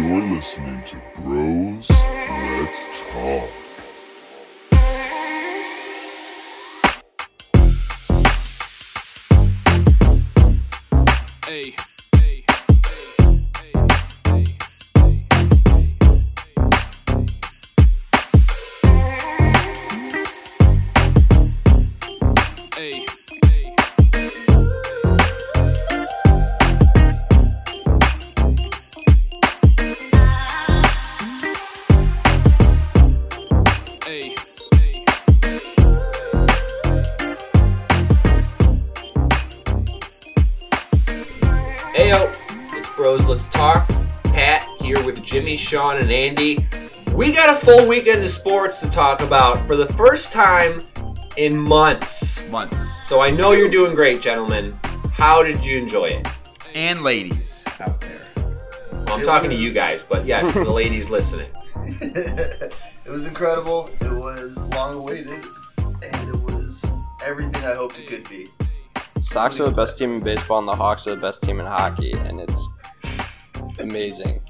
You're listening to Bros. Let's Talk. Hey. Got a full sports to talk about for the first time in months. months. So I know you're doing great, gentlemen. How did you enjoy it? And ladies out there. Well, I'm It talking to you guys, but yes, the ladies listening. it was incredible. It was long awaited, and it was everything I hoped it could be. Sox are the best team in baseball, and the Hawks are the best team in hockey, and it's amazing.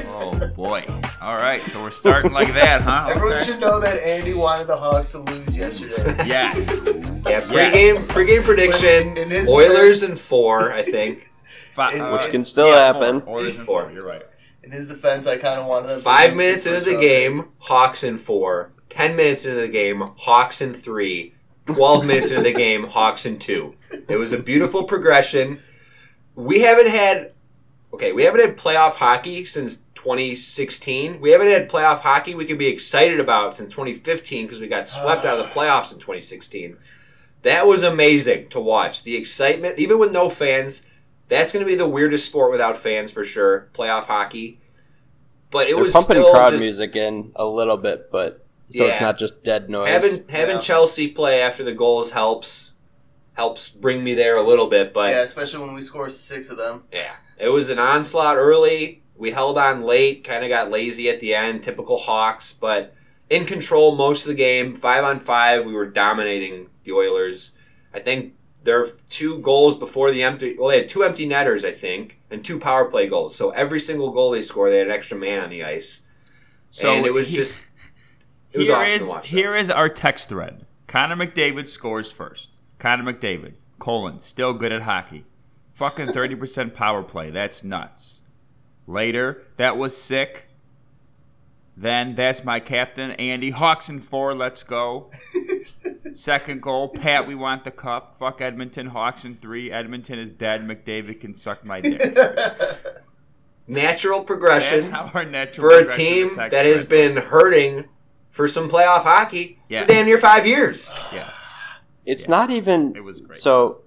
Oh boy. All right, so we're starting like that, huh? Everyone Okay. should know that Andy wanted the Hawks to lose yesterday. Yes. Yeah, pregame, pregame prediction. In his Oilers in four, I think. Fi- Which uh, can still yeah, happen. Four. Oilers in Four. four. You're right. In his defense, I kind of wanted them. Five lose minutes into the round. game, Hawks in four. Ten minutes into the game, Hawks in three. Twelve minutes into the game, Hawks in two. It was a beautiful progression. We haven't had okay, we haven't had playoff hockey since 2016. We haven't had playoff hockey we could be excited about since 2015 because we got swept out of the playoffs in 2016. That was amazing to watch. The excitement, even with no fans, that's going to be the weirdest sport without fans for sure. Playoff hockey, but it They're was pumping still crowd just, music in a little bit, but so Yeah. it's not just dead noise. Having having Yeah. Chelsea play after the goals helps helps bring me there a little bit, but Yeah, especially when we score six of them. Yeah, it was an onslaught early. We held on late, kind of got lazy at the end, typical Hawks, but in control most of the game. Five on five, we were dominating the Oilers. I think their two goals before the empty, well, they had two empty netters, I think, and two power play goals. So every single goal they scored, they had an extra man on the ice. So and it was he- just, it was here awesome is- to watch. Here is our text thread. Connor McDavid scores first. Connor McDavid, colon, still good at hockey. Fucking 30% power play. That's nuts. Later, that was sick. Then, that's my captain, Andy. Hawks in four, let's go. Second goal, Pat, we want the cup. Fuck Edmonton. Hawks in three. Edmonton is dead. McDavid can suck my dick. Natural progression. That's how our natural for a team that has been hurting for some playoff hockey Yeah. for damn near five years. Yes. It's not even. It was great. So,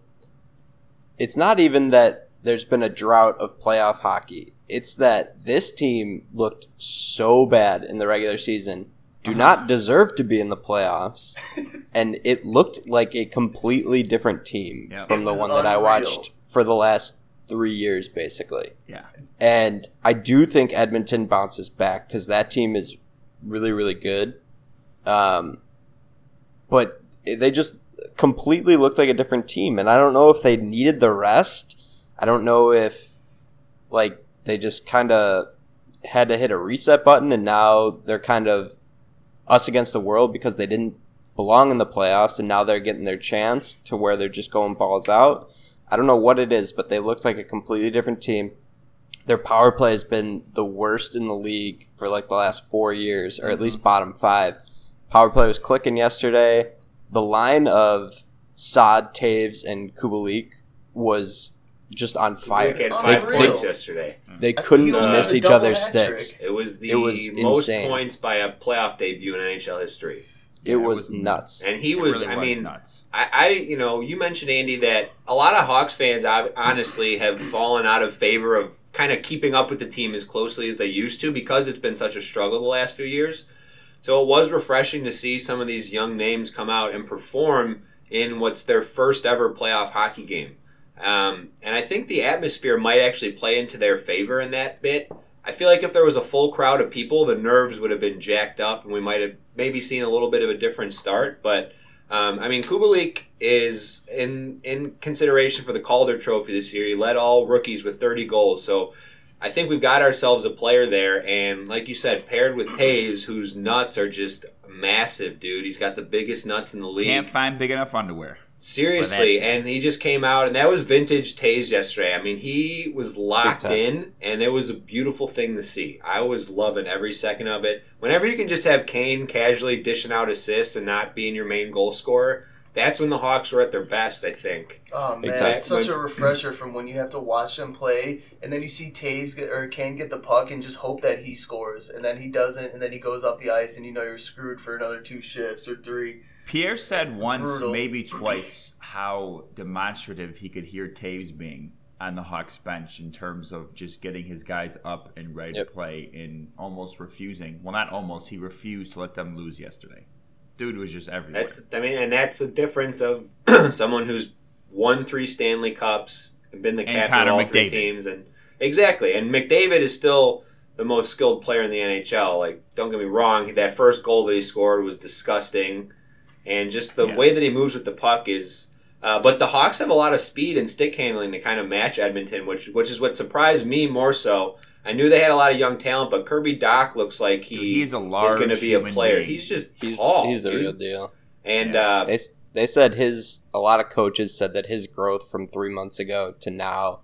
it's not even that there's been a drought of playoff hockey. It's that this team looked so bad in the regular season, do Uh-huh. not deserve to be in the playoffs, and it looked like a completely different team Yeah. from It the was one that I watched for the last three years, basically. Yeah. And I do think Edmonton bounces back because that team is really, really good. Um, but they just completely looked like a different team. And I don't know if they needed the rest. I don't know if, like, they just kind of had to hit a reset button and now they're kind of us against the world because they didn't belong in the playoffs and now they're getting their chance to where they're just going balls out. I don't know what it is, but they looked like a completely different team. Their power play has been the worst in the league for like the last four years, or at mm-hmm. least bottom five. Power play was clicking yesterday. The line of Sod, Toews, and Kubalik was just on fire. They had They- five they- points yesterday. They couldn't think he was miss each other's sticks. It was the It was most insane. points by a playoff debut in NHL history. It was nuts. And he was, really I was mean, nuts. I, I, you know, you mentioned Andy that a lot of Hawks fans ob- honestly have fallen out of favor of kind of keeping up with the team as closely as they used to because it's been such a struggle the last few years. So it was refreshing to see some of these young names come out and perform in what's their first ever playoff hockey game. Um, and I think the atmosphere might actually play into their favor in that bit. I feel like if there was a full crowd of people, the nerves would have been jacked up, and we might have maybe seen a little bit of a different start. But um, I mean, Kubalik is in in consideration for the Calder Trophy this year. He led all rookies with 30 goals, so I think we've got ourselves a player there, and like you said, paired with Toews, whose nuts are just massive, dude. He's got the biggest nuts in the league. Can't find big enough underwear. Seriously, for and he just came out, and that was vintage Toews yesterday. I mean, he was locked in, and it was a beautiful thing to see. I was loving every second of it. Whenever you can just have Kane casually dishing out assists and not being your main goal scorer, that's when the Hawks were at their best, I think. Oh man, it's such a refresher from when you have to watch them play, and then you see Toews get or Kane get the puck and just hope that he scores, and then he doesn't, and then he goes off the ice, and you know you're screwed for another two shifts or three. Pierre said once, Brutal. maybe twice, how demonstrative he could hear Toews being on the Hawks bench in terms of just getting his guys up and ready Yep. to play and almost refusing. Well, not almost. He refused to let them lose yesterday. Dude was just everywhere. That's I mean, and that's the difference of someone who's won three Stanley Cups and been the And captain Connor of all three teams, and exactly. And McDavid is still the most skilled player in the NHL. Like, don't get me wrong, that first goal that he scored was disgusting, and just the Yeah. way that he moves with the puck is. Uh, but the Hawks have a lot of speed and stick handling to kind of match Edmonton, which which is what surprised me more so. I knew they had a lot of young talent, but Kirby Dach looks like he Dude, he's a is large going to be a player. being. He's just He's tall. he's the dude. real deal. And Yeah. uh, They they said his a lot of coaches said that his growth from three months ago to now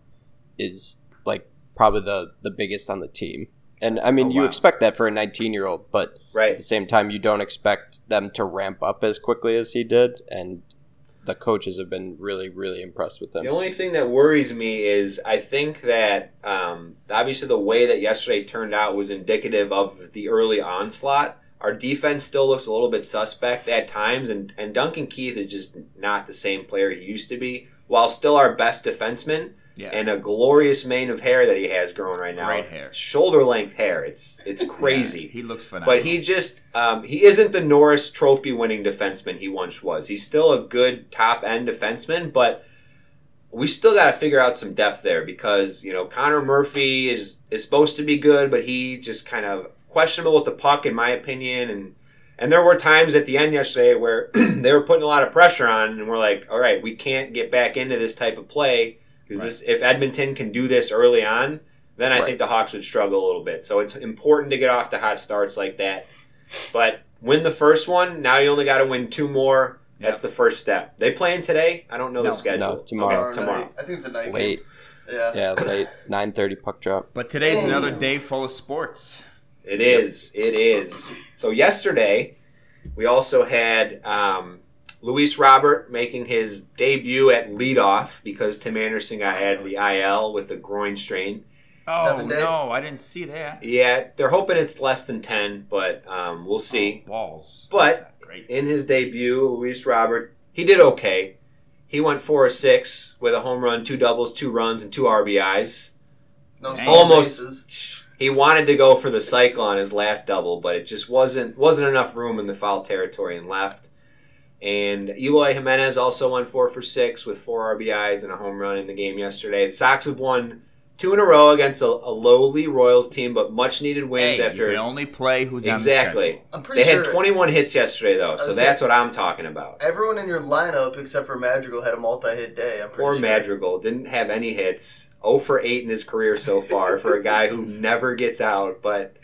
is like probably the the biggest on the team. And I mean, Oh, you wow. expect that for a 19 year old, but at the same time, you don't expect them to ramp up as quickly as he did. And the coaches have been really, really impressed with them. The only thing that worries me is I think that um, obviously the way that yesterday turned out was indicative of the early onslaught. Our defense still looks a little bit suspect at times, and, and Duncan Keith is just not the same player he used to be. While still our best defenseman, yeah. and a glorious mane of hair that he has growing right now, Great hair. shoulder length hair. It's it's Yeah, crazy. he looks phenomenal. But he just um, he isn't the Norris Trophy winning defenseman he once was. He's still a good top end defenseman, but we still got to figure out some depth there because you know Connor Murphy is is supposed to be good, but he just kind of questionable with the puck in my opinion and. And there were times at the end yesterday where they were putting a lot of pressure on, and we're like, "All right, we can't get back into this type of play because Right. this if Edmonton can do this early on, then I Right. think the Hawks would struggle a little bit. So it's important to get off to hot starts like that. But win the first one. Now you only got to win two more. That's Yep. the first step. They playing today? I don't know No. the schedule. No, tomorrow. Okay, tomorrow. night. I think it's a night game. Yeah. yeah, late 9:30 puck drop. But today's another day full of sports. It is. It is. So yesterday, we also had um, Luis Robert making his debut at leadoff because Tim Anderson got added to the IL with a groin strain. Oh no, I didn't see that. Yeah, they're hoping it's less than ten, but um, we'll see. Oh, balls. But- great. in his debut, Luis Robert, he did okay. He went four or six with a home run, two doubles, two runs, and two RBIs. No Almost. bases. He wanted to go for the cycle on his last double, but it just wasn't wasn't enough room in the foul territory and left. And Eloy Jimenez also went four for six with four RBIs and a home run in the game yesterday. The Sox have won two in a row against a, a lowly Royals team, but much needed wins Hey, after you only play who's on the exactly. I'm pretty They sure had 21 hits yesterday, though, so that's what I'm talking about. everyone in your lineup except for Madrigal had a multi-hit day. I'm pretty Poor sure. Madrigal didn't have any hits. 0 for 8 in his career so far for a guy who never gets out, but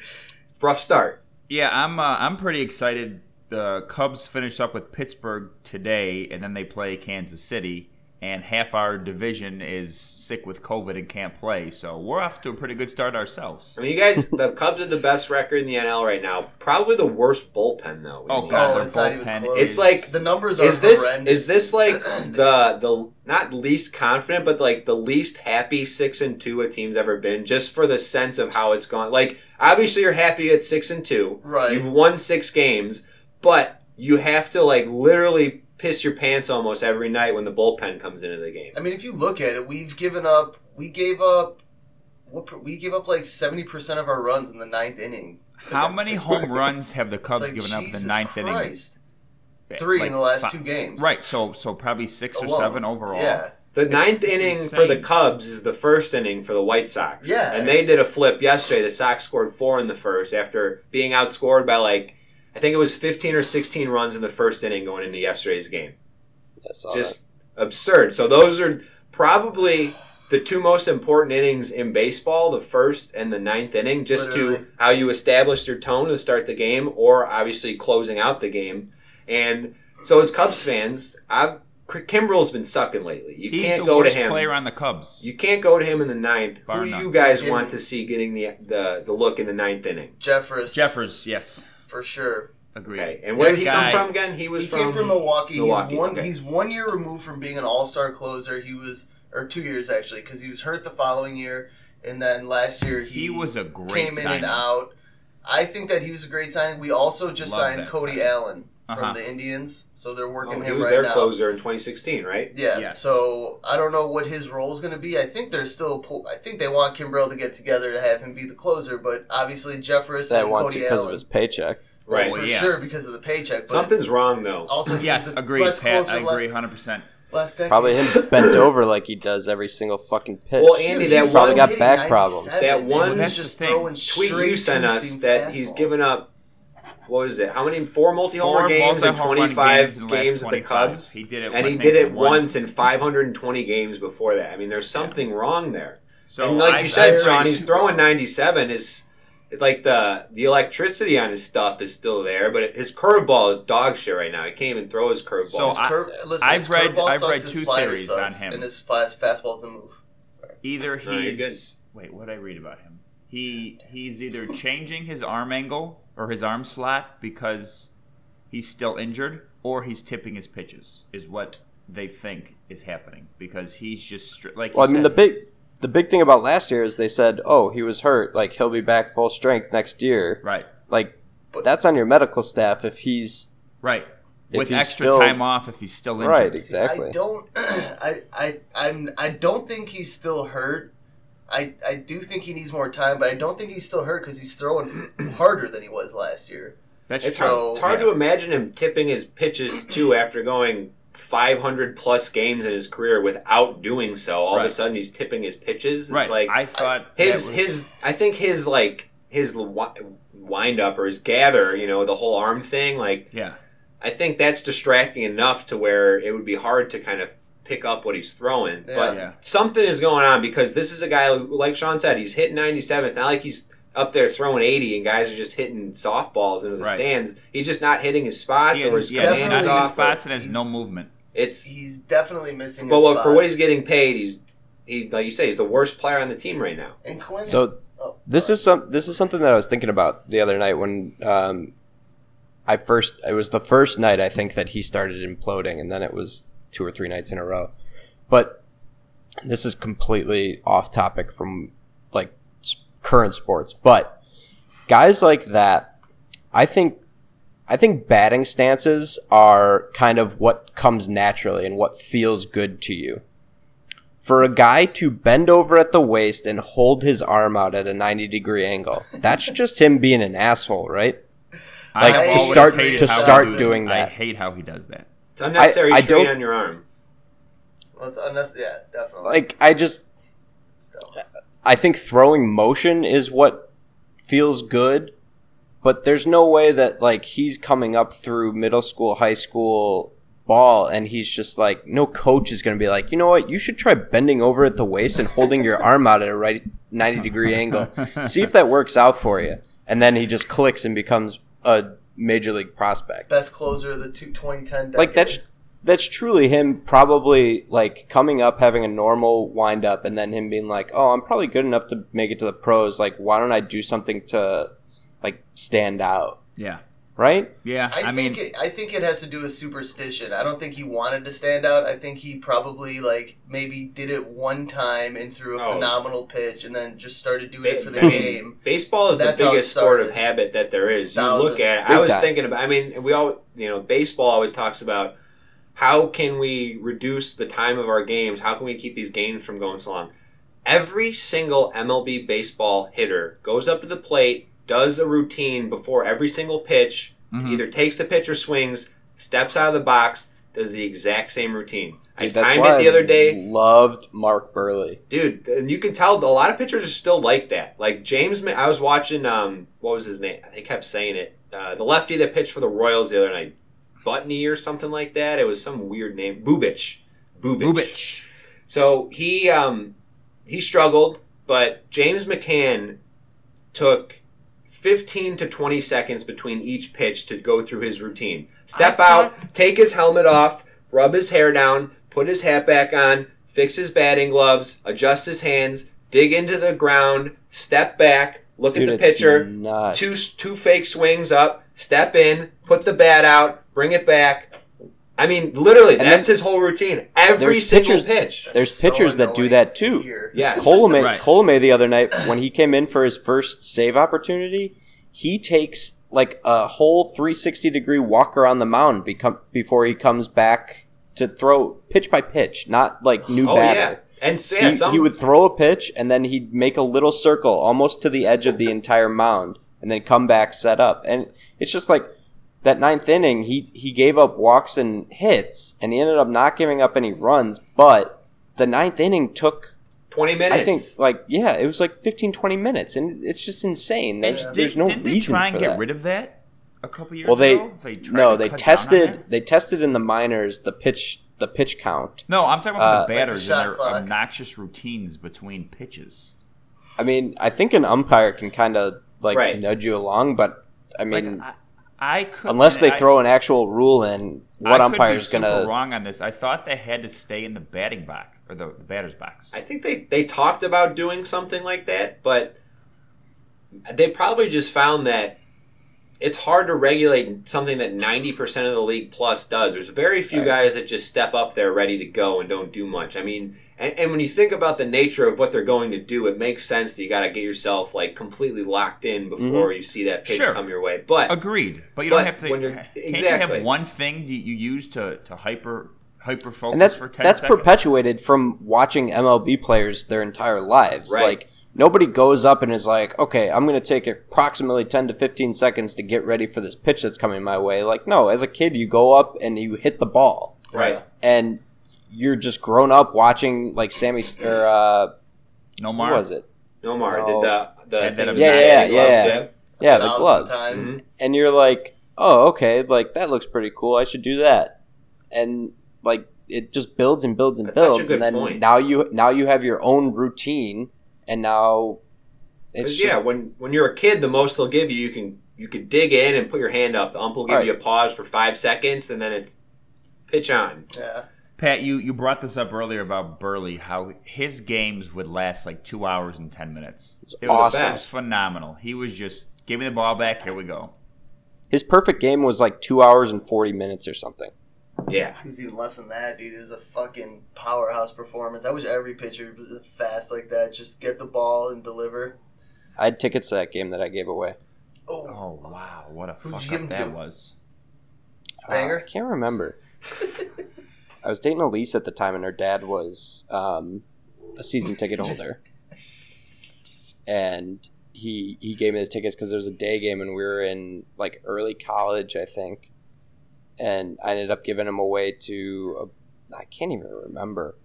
rough start. Yeah, I'm. Uh, I'm pretty excited. The Cubs finished up with Pittsburgh today, and then they play Kansas City. And half our division is sick with COVID and can't play, so we're off to a pretty good start ourselves. I mean, you guys, the Cubs have the best record in the NL right now. Probably the worst bullpen, though. Oh mean, god, Oh, their it's not even bullpen close. It's like- The numbers are is this horrendous. is this like the the not least confident, but like the least happy six and two a team's ever been? Just for the sense of how it's gone. Like obviously, you're happy at six and two. Right. You've won six games, but you have to like literally piss your pants almost every night when the bullpen comes into the game. I mean, if you look at it, we've given up. We gave up. What we gave up like seventy percent of our runs in the ninth inning. How many Pittsburgh. home runs have the Cubs like, given up in the ninth Christ. inning? Three Like in the last fi- two games. Right, so so probably six or seven overall. Yeah. The ninth it's inning for the. Cubs is the first inning for the White Sox. Yeah, And they did a flip yesterday. The Sox scored four in the first after being outscored by like, I think it was 15 or 16 runs in the first inning going into yesterday's game. I saw Just absurd. So those are probably the two most important innings in baseball, the first and the ninth inning, just Literally. to how you establish your tone to start the game, or obviously closing out the game. And so, as Cubs fans, I've Kimbrel's been sucking lately. You He's can't the go to him. player on the Cubs. You can't go to him in the ninth. Bar Who do you guys Yeah. want to see getting the the, the look in the ninth inning? Jeffress. Jeffress, yes, for sure. agreed. Okay, and where did he Guy- come from again? He was he from came from Milwaukee. Milwaukee, He's one. okay. He's one year removed from being an All Star closer. He was, or two years actually, because he was hurt the following year, and then last year he, He was a great came in signing. and out. I think that he was a great signing. We also just Love signed Cody signing. Allen from Uh-huh. the Indians, so they're working Oh, working he was their now. closer in 2016, right? Yeah. Yes. So I don't know what his role is going to be. I think they're still. po- I think they want Kimbrel to get together to have him be the closer, but obviously Jeffress That and wants Cody it because of his paycheck. Right. for yeah. sure because of the paycheck. But Something's wrong though. also Yes, was the agreed. Pat, I agree, hundred percent. last decade. Probably him bent over like he does every single fucking pitch. Well, Andy, Dude, that probably got back problems. That one- He's That's just thing. throwing tweet straight you sent us two-seam that he's fastballs. given up. What was it? How many four multi-homer Four games and 25 games in the last games at the Cubs? He did it, and I he did it once. once in 520 games before that. I mean, there's something wrong there. So and like I- you said, I- Sean, he's throwing 97. Is like the the electricity on his stuff is still there, but his curveball is dog shit right now. He can't even throw his curveball. So His I- curve, listen, I've his read- curveball I've sucks, read two slider theories on sucks, him. and his fast, fastball doesn't move. Either No, good. he's wait, what did I read about him? He he's either changing his arm angle or his arms flat because he's still injured, or he's tipping his pitches. Is what they think is happening because he's just stri- like. Well, I you mean, said, the big the big thing about last year is they said, "Oh, he was hurt. Like he'll be back full strength next year." right, Like But- that's on your medical staff if he's right, If with he's extra still- time off if he's still injured. right. Exactly. I don't. I I I'm. I don't think he's still hurt. I I do think he needs more time, but I don't think he's still hurt because he's throwing harder than he was last year. That's it's true. hard, it's hard Yeah. to imagine him tipping his pitches too after going 500 plus games in his career without doing so. All of a sudden, he's tipping his pitches. Right, It's like I thought his was- his I think his like his wi- wind up or his gather, you know, the whole arm thing. Like yeah. I think that's distracting enough to where it would be hard to kind of pick up what he's throwing. Yeah. But Yeah. something is going on because this is a guy who, like Sean said, he's hitting 97. It's not like he's up there throwing 80 and guys are just hitting softballs into the Right. stands. He's just not hitting his spots He or his yeah, Definitely not commands in his his off. or- spots and has no movement. It's He's definitely missing. but his look, for what he's getting paid, he's he like you say, he's the worst player on the team right now. and Quinn. So oh, this is some this is something that I was thinking about the other night when um, I first it was the first night I think that he started imploding, and then it was two or three nights in a row. But this is completely off topic from like current sports, but guys like that, I think. I think batting stances are kind of what comes naturally and what feels good to you for a guy to bend over at the waist and hold his arm out at a 90 degree angle that's just him being an asshole right Like, have to start- hated to start does it. doing I hate how he does that. It's unnecessary I- I strain don't- on your arm. well, it's unnecessary. Yeah, definitely. like i just i think throwing motion is what feels good but there's no way that like he's coming up through middle school high school ball and he's just like no coach is going to be like you know what you should try bending over at the waist and holding your arm out at a right 90 degree angle see if that works out for you and then he just clicks and becomes a major league prospect Best closer of the two, 2010 decade. like that's that's truly him probably like coming up having a normal wind up and then him being like oh i'm probably good enough to make it to the pros like why don't i do something to like stand out Yeah. Right Yeah. I, I, mean, think it, I think it has to do with superstition. I don't think he wanted to stand out. I think he probably like maybe did it one time and threw a Oh. phenomenal pitch, and then just started doing it for the game. Baseball is That's the biggest sport of habit that there is. You Thousand. look at it. I was time. thinking about. I mean, we all you know, baseball always talks about how can we reduce the time of our games? How can we keep these games from going so long? Every single MLB baseball hitter goes up to the plate, does a routine before every single pitch, Mhm. either takes the pitch or swings, steps out of the box, does the exact same routine. Dude, I timed it the other day. Loved Mark Buehrle. Dude and you can tell a lot of pitchers are still like that. Like james i was watching um what was his name? They kept saying it. Uh, the lefty that pitched for the royals the other night. Butney or something like that. It was some weird name. Bubic. Bubic, Bubic. so he um he struggled, but James McCann took 15 to 20 seconds between each pitch to go through his routine. Step I out, take his helmet off, rub his hair down, put his hat back on, fix his batting gloves, adjust his hands, dig into the ground, step back, look Dude, at the pitcher, nuts. two two fake swings up, step in, put the bat out, bring it back. I mean, literally, And that's then his whole routine. Every single pitchers- pitch. There's So pitchers that do that too. hear. Yes. Colome, Right. Colome the other night when he came in for his first save opportunity, he takes like a whole 360 degree walk around the mound become, before he comes back to throw pitch by pitch, not like new Oh batter. yeah, and so, yeah, he, some, he would throw a pitch and then he'd make a little circle almost to the edge of the entire mound and then come back set up and it's just like that ninth inning he he gave up walks and hits and he ended up not giving up any runs but the ninth inning took twenty minutes. i think like yeah it was like 15 20 minutes and it's just insane there's, Did- there's no didn't they reason try and for get that. rid of that a couple years well they ago? tried no they cut down on tested they tested in the minors the pitch the pitch count No, I'm talking about Uh, the Like the batters and their clock. obnoxious routines between pitches. i mean i think an umpire can kind of like Right. nudge you along but i mean Like I, I could unless they I- throw an actual rule in, I what could umpire's be super gonna? wrong on this. I thought they had to stay in the batting box or the, the batter's box. I think they they talked about doing something like that, but they probably just found that it's hard to regulate something that 90% of the league plus does. There's very few Right. guys that just step up there ready to go and don't do much. I mean, and, and when you think about the nature of what they're going to do, it makes sense that you got to get yourself like completely locked in mm-hmm. before you see that pitch Sure. come your way. But Agreed, but you But don't have to. when you're- can't you have one thing you, you use to, to hyper hyper focus and that's for ten that's seconds? perpetuated from watching MLB players their entire lives. Right. Like nobody goes up and is like, "Okay, I'm going to take approximately 10 to 15 seconds to get ready for this pitch that's coming my way." Like no, as a kid, you go up and you hit the ball, right, and you're just grown up watching like Sammy or uh, No who was it? Nomar No. did the the Had that thing Yeah, yeah, gloves, yeah. Yeah, the gloves. times. Mhm. and you're like, oh, okay, like that looks pretty cool. I should do that, and like it just builds and builds and That's such a builds, good and then point. now you now you have your own routine, and now it's 'Cause, just, yeah, when when you're a kid, the most they'll give you, you can you could dig in and put your hand up. The ump will give Right. you a pause for five seconds, and then it's pitch on. Yeah. Pat, you, you brought this up earlier about Buehrle, how his games would last like two hours and ten minutes. It was, awesome. it phenomenal. He was just give me the ball back. Here we go. his perfect game was like two hours and forty minutes or something. Yeah, It was even less than that, dude. It was a fucking powerhouse performance. I wish every pitcher was fast like that. Just get the ball and deliver. I had tickets to that game that I gave away. Oh, Oh wow, what a Who'd fuck up that to? was. Uh, Banger? I can't remember. I was dating Elise at the time, and her dad was um, a season ticket holder, and he he gave me the tickets because there was a day game, and we were in like early college, I think, and I ended up giving them away to a, I can't even remember,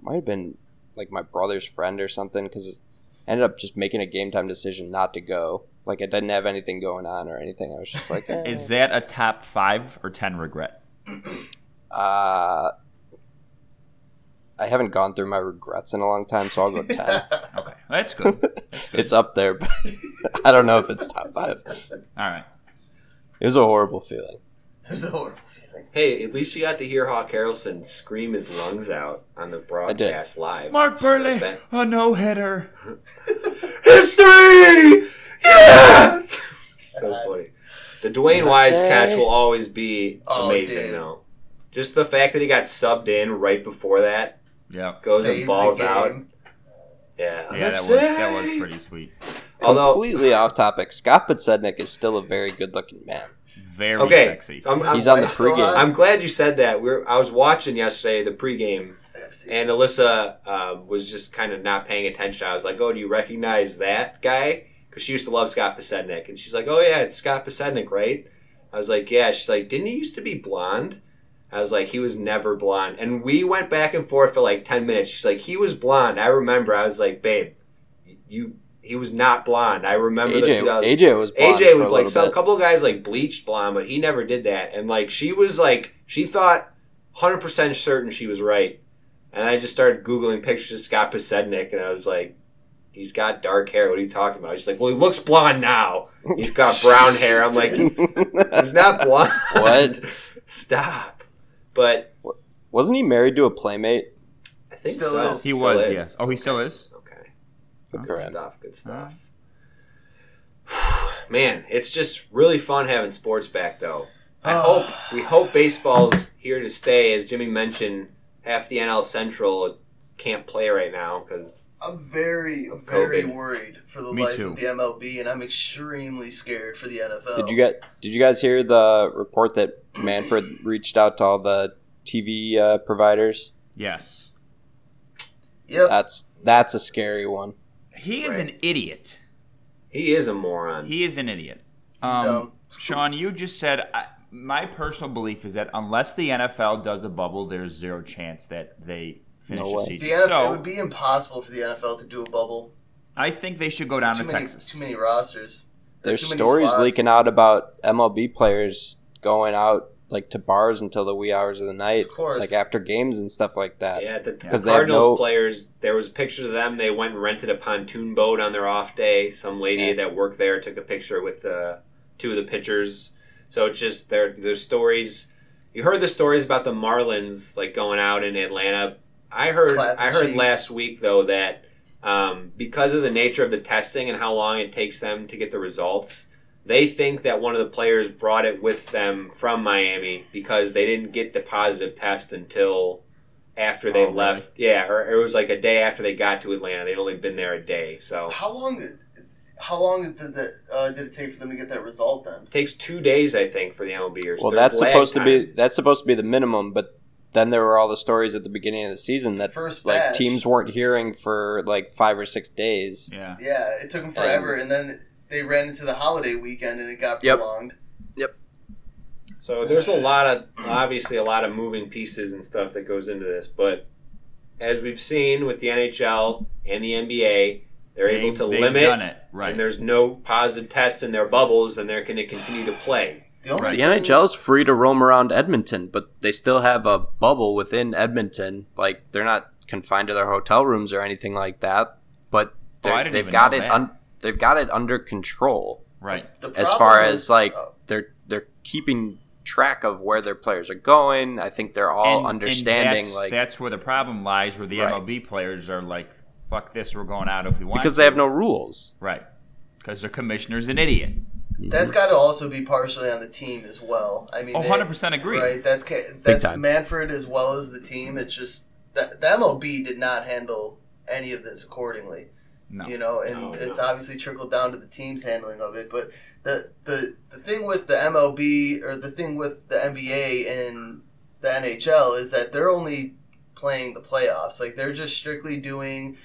might have been like my brother's friend or something because I ended up just making a game time decision not to go. Like I didn't have anything going on or anything. I was just like, eh. Is that a top five or ten regret? Uh, I haven't gone through my regrets in a long time, so I'll go 10. Okay, that's good. That's good. it's up there, but I don't know if it's top five. All right. It was a horrible feeling. it was a horrible feeling. hey, at least you got to hear Hawk Harrelson scream his lungs out on the broadcast live. Mark Buehrle, Is a no hitter. history. Yes. so funny. The Dewayne Wise catch will always be Oh, amazing, dude. though. Just the fact that he got subbed in right before that Yeah. goes Saved and balls out. Yeah. Yeah, that was that was pretty sweet. Although Completely off topic. Scott Podsednik is still a very good looking man. Very Okay, sexy. I'm, I'm, He's on the pregame. I'm glad you said that. We're I was watching yesterday the pregame, I gotta see. and Alyssa uh, was just kind of not paying attention. I was like, "Oh, do you recognize that guy?" Because she used to love Scott Podsednik, and she's like, "Oh yeah, it's Scott Podsednik, right?" I was like, "Yeah." She's like, "Didn't he used to be blonde?" I was like, "He was never blonde," and we went back and forth for like ten minutes. She's like, "He was blonde." I remember. I was like, "Babe, you." He was not blonde. I remember AJ, 2000 AJ was blonde AJ was like some bit. couple of guys like bleached blonde, but he never did that. And like she was like she thought hundred percent certain she was right And I just started googling pictures of Scott Podsednik, and I was like, "He's got dark hair. What are you talking about?" She's like, "Well, he looks blonde now. He's got brown hair." I'm like, "He's, he's not blonde." What? Stop. But Wasn't he married to a playmate? I think Still so. is. He Still was, is. yeah. Oh, he still is. Okay. Good Good stuff. Good stuff. Man, it's just really fun having sports back, though. I oh. hope we hope baseball's here to stay. As Jimmy mentioned, half the NL Central can't play right now because I'm very, very COVID. worried for the Me life too. of the MLB, and I'm extremely scared for the NFL. Did you get? Did you guys hear the report that Manfred reached out to all the TV uh, providers? Yes. Yep. That's that's a scary one. He is Right. an idiot. he is a moron. He is an idiot. Um. Sean, you just said I, my personal belief is that unless the NFL does a bubble, there's zero chance that they finish No the season. The NFL, so it would be impossible for the NFL to do a bubble. I think they should go down too to many, Texas. Too many rosters. There's Too many stories slots. leaking out about MLB players going out like to bars until the wee hours of the night, Of course. like after games and stuff like that. yeah, the, the 'Cause they Cardinals no- players. There was pictures of them. They went and rented a pontoon boat on their off day. Some lady Yeah. that worked there took a picture with the two of the pitchers. So it's just their There's stories. You heard the stories about the Marlins like going out in Atlanta. I heard. Clapping I heard cheeks. last week though that um, because of the nature of the testing and how long it takes them to get the results, they think that one of the players brought it with them from Miami because they didn't get the positive test until after they Oh, really? left. Yeah, or it was like a day after they got to Atlanta. They'd only been there a day, so How long? How long did the, uh, did it take for them to get that result? Then it takes two days, I think, for the MLBers. Well, There's that's lag supposed to be that's supposed to be the minimum, but then there were all the stories at the beginning of the season that First like batch. teams weren't hearing for like five or six days. Yeah. yeah, it took them forever, and then they ran into the holiday weekend, and it got Yep. prolonged. Yep. So there's a lot of obviously a lot of moving pieces and stuff that goes into this, but as we've seen with the NHL and the NBA, they're able to limit done it right. and there's no positive tests in their bubbles, and they're going to continue to play. The only The NHL is free to roam around Edmonton, but they still have a bubble within Edmonton. Like they're not confined to their hotel rooms or anything like that. But Oh, they're- didn't they've got it. that. Un- they've got it under control right. as problem far is- as like oh, they're they're keeping track of where their players are going. I think they're all And- and understanding that's, like that's where the problem lies, where the Right. MLB players are like, "Fuck this, we're going out if we want." because to. they have no rules. right. Because their commissioner's an idiot. Mm-hmm. That's got to also be partially on the team as well. I mean, Oh, 100% agree. Right, that's ca- that's time. Manfred as well as the team. It's just that the MLB did not handle any of this accordingly. No. You know, and No, it's no. obviously trickled down to the team's handling of it. But the the the thing with the MLB or the thing with the NBA and the NHL is that they're only playing the playoffs. Like they're just strictly doing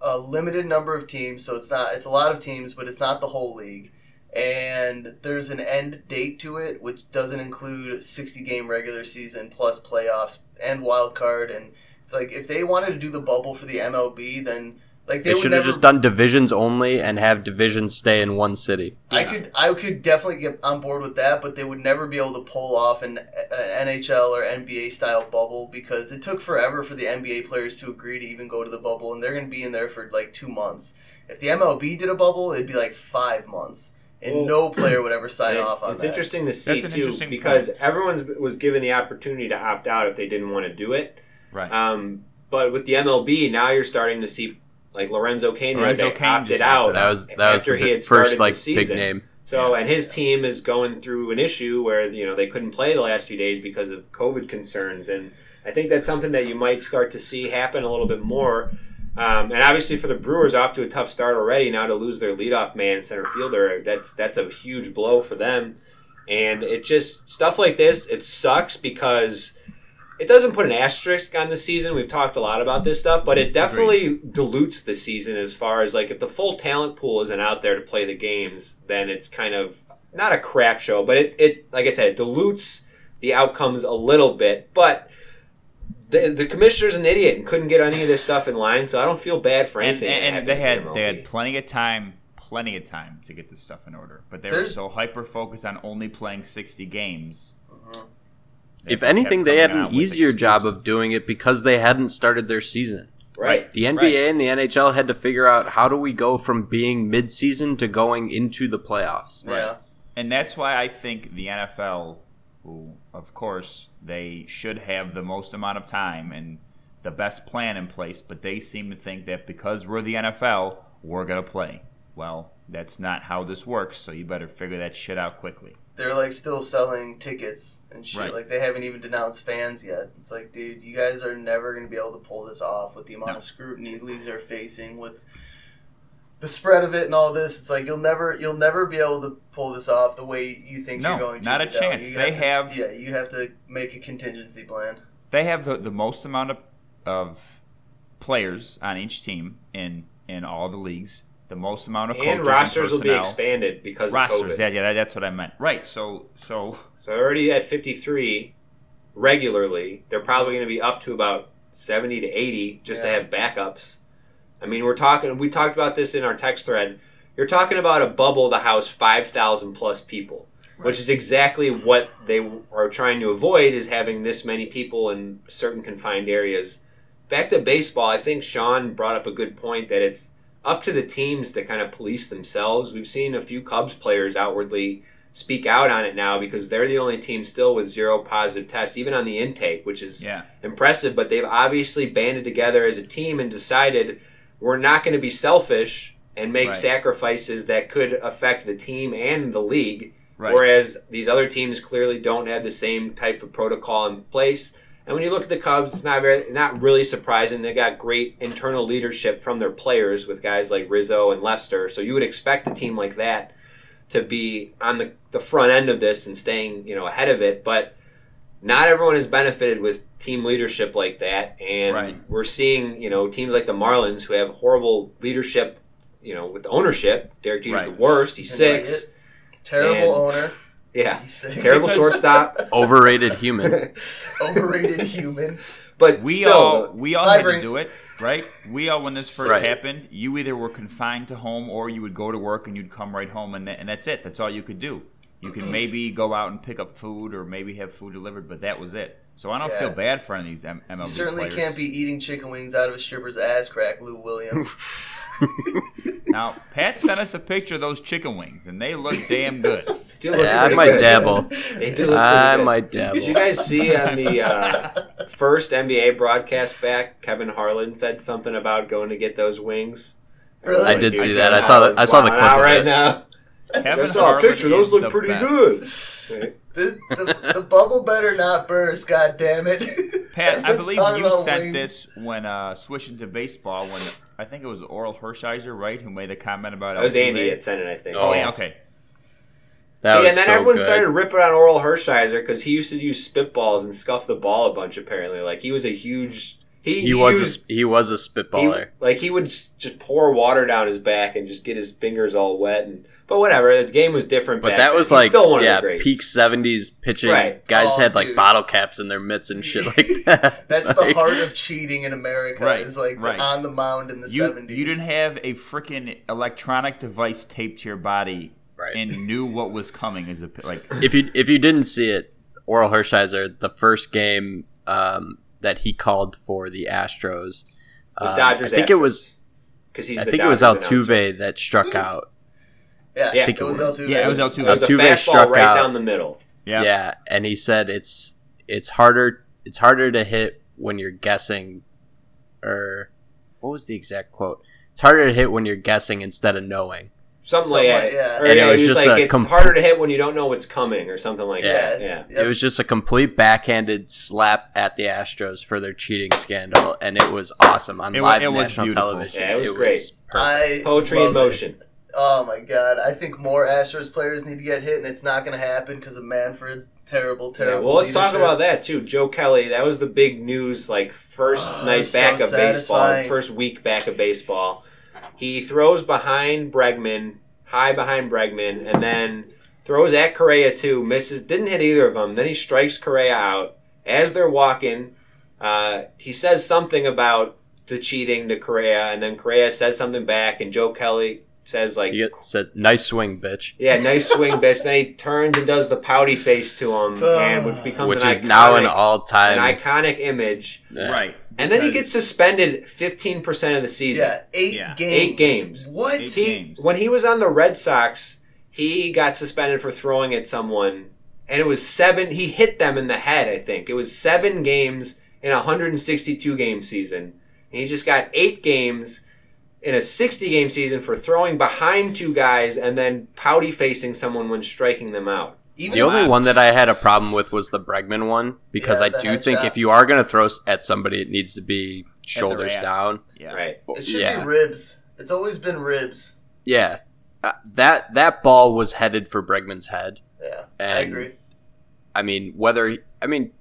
a limited number of teams. So it's not it's a lot of teams, but it's not the whole league. And there's an end date to it, which doesn't include 60 game regular season plus playoffs and wild card. And it's like if they wanted to do the bubble for the MLB, then like they, They should have never just done divisions only and have divisions stay in one city. I could I could definitely get on board with that, but they would never be able to pull off an, an NHL or NBA style bubble because it took forever for the NBA players to agree to even go to the bubble, and they're going to be in there for like two months. If the MLB did a bubble, it'd be like five months, and Well, no player would ever sign it- off on it's that. interesting to see That's too interesting because everyone was given the opportunity to opt out if they didn't want to do it. Right. Um, but with the MLB, now you're starting to see like Lorenzo Cain, the Lorenzo other day, Cain opted just out. That was that was after the he had started first the like big season. name. So, Yeah. and his team is going through an issue where you know they couldn't play the last few days because of COVID concerns, and I think that's something that you might start to see happen a little bit more. Um, and obviously, for the Brewers, off to a tough start already. Now to lose their leadoff man, center fielder, that's that's a huge blow for them. And it just stuff like this, it sucks because it doesn't put an asterisk on the season. We've talked a lot about this stuff, but it definitely dilutes the season as far as like if the full talent pool isn't out there to play the games, then it's kind of not a crap show, but it, it like I said, it dilutes the outcomes a little bit. But the the commissioner's an idiot and couldn't get any of this stuff in line, so I don't feel bad for anything. that and happened they had they had plenty of time, plenty of time to get this stuff in order. But they were so hyper focused on only playing sixty games. Uh-huh. If anything, they had an easier job of doing it because they hadn't started their season. Right. The NBA and the NHL had to figure out how do we go from being mid-season to going into the playoffs. Yeah. And that's why I think the NFL, who, of course, they should have the most amount of time and the best plan in place, but they seem to think that because we're the NFL, we're going to play. Well, that's not how this works, so you better figure that shit out quickly. They're like still selling tickets and shit. Right. Like they haven't even denounced fans yet. It's like, dude, you guys are never gonna be able to pull this off with the amount No. of scrutiny leagues are facing with the spread of it and all this. It's like you'll never you'll never be able to pull this off the way you think No, you're going to. not a chance. You They to- have- yeah, you have to make a contingency plan. They have the, the most amount of, of players on each team in, in all the leagues, the most amount of And rosters will be expanded because Rosters, of COVID. Rosters, yeah, yeah, that's what I meant. Right, so so So already at 53 regularly, they're probably going to be up to about 70 to 80 just to have backups. I mean, we're talking. We talked about this in our text thread. You're talking about a bubble to house 5,000 plus people, which is exactly what they are trying to avoid is having this many people in certain confined areas. Back to baseball, I think Sean brought up a good point that it's up to the teams to kind of police themselves. We've seen a few Cubs players outwardly speak out on it now because they're the only team still with zero positive tests, even on the intake, which is yeah. impressive. But they've obviously banded together as a team and decided we're not going to be selfish and make Right. sacrifices that could affect the team and the league. Right. Whereas these other teams clearly don't have the same type of protocol in place. And when you look at the Cubs, it's not very, not really surprising. They got great internal leadership from their players with guys like Rizzo and Lester. So you would expect a team like that to be on the, the front end of this and staying, you know, ahead of it. But not everyone has benefited with team leadership like that. And Right. we're seeing, you know, teams like the Marlins who have horrible leadership, you know, with ownership. Derek Jeter's Right. the worst. He's And six. it- Terrible And- owner. Yeah. Terrible shortstop. Overrated human. Overrated human. But We still, all we all had rings. to do it, right? We all when this first Right. happened, you either were confined to home or you would go to work and you'd come right home and, tha- and that's it. That's all you could do. You can maybe go out and pick up food or maybe have food delivered, but that was it. So I don't Yeah. feel bad for any of these M- MLB You certainly players. can't be eating chicken wings out of a stripper's ass crack, Lou Williams. Now, Pat sent us a picture of those chicken wings, and they look damn good. look Yeah, I might good. dabble. They do look I pretty good. might Did you guys see on the uh, first NBA broadcast back, Kevin Harlan said something about going to get those wings? Really? I did see that. I saw the- I saw the clip wilding of right it. now. Kevin I saw a picture. Those look pretty best. good. This, the, the bubble better not burst, god damn it. Pat, I believe you said wings. this when uh, switching to baseball. When I think it was Orel Hershiser, right, who made the comment about That was Andy that sent it, I think. Oh, Oh. yeah, okay. That yeah, was and then so everyone good. started ripping on Orel Hershiser because he used to use spitballs and scuff the ball a bunch. Apparently, like he was a huge. He, he was a, used- sp- he was a he, spitballer. like he would s- just pour water down his back and just get his fingers all wet and but whatever the game was different But back that was He's like still one yeah, of the greats. peak seventies pitching. Right. Guys Oh, had like dude. bottle caps in their mitts and shit like that. That's the heart of cheating in America. Right, Is like right. on the mound in the 70s. you didn't have a freaking electronic device taped to your body Right. and knew what was coming as a p- like. If you if you didn't see it, Orel Hershiser, the first game um, that he called for the Astros, uh, I think it was because he's I the think it was Altuve announcer. that struck out. Yeah, Yeah, it it was was. Altuve. Yeah, it was Altuve. It was a Altuve fastball struck right out. down the middle. Yeah. Yeah, and he said it's it's harder it's harder to hit when you're guessing or what was the exact quote? It's harder to hit when you're guessing instead of knowing. Something, Something like like- that. yeah. And yeah, it was was just like a it's com- harder to hit when you don't know what's coming or something like Yeah. that. Yeah. Yep. It was just a complete backhanded slap at the Astros for their cheating scandal, and it was awesome on It wa- live it was national beautiful. television. Yeah, it was great. perfect. I Poetry in motion. it. Oh my god! I think more Astros players need to get hit, and it's not going to happen because of Manfred's terrible, Yeah, terrible. well, let's talk about that too. Joe Kelly, that was the big news. Like first Oh, night so back of baseball, first week back of baseball. He throws behind Bregman, high behind Bregman, and then throws at Correa too. Misses, didn't hit either of them. Then he strikes Correa out as they're walking. Uh, he says something about the cheating to Correa, and then Correa says something back, and Joe Kelly says like, He said, "Nice swing, bitch," "Yeah, nice swing, bitch." Then he turns and does the pouty face to him, uh, and which becomes which an is now an all-time. an iconic image. Yeah. Right. And then he gets suspended 15% of the season. Yeah, eight Yeah. games. Eight games. What? Eight He, games. when he was on the Red Sox, he got suspended for throwing at someone, and it was seven. He hit them in the head. I think it was seven games in a 162 game season, and he just got eight games in a 60 game season for throwing behind two guys and then pouty facing someone when striking them out. Even The only one that I had a problem with was the Bregman one because Yeah, I the do think headshot. if you are going to throw at somebody, it needs to be shoulders down. Yeah. Right. it should yeah, be ribs. It's always been ribs. yeah. Uh, that that ball was headed for Bregman's head. Yeah, I agree. I mean, whether he, I mean,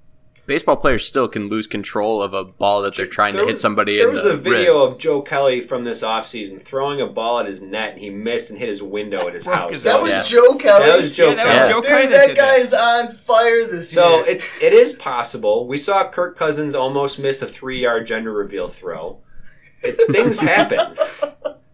baseball players still can lose control of a ball that they're trying to There hit was- somebody There in was the a video ribs. of Joe Kelly from this offseason throwing a ball at his net, and he missed and hit his window at his house. his That was Yeah. Joe Kelly. That was Joe Yeah, that Kelly. was Joe Dude, Kelly that that guy that. is on fire this So year. So it it is possible. We saw Kirk Cousins almost miss a three yard gender reveal throw. It, things happen.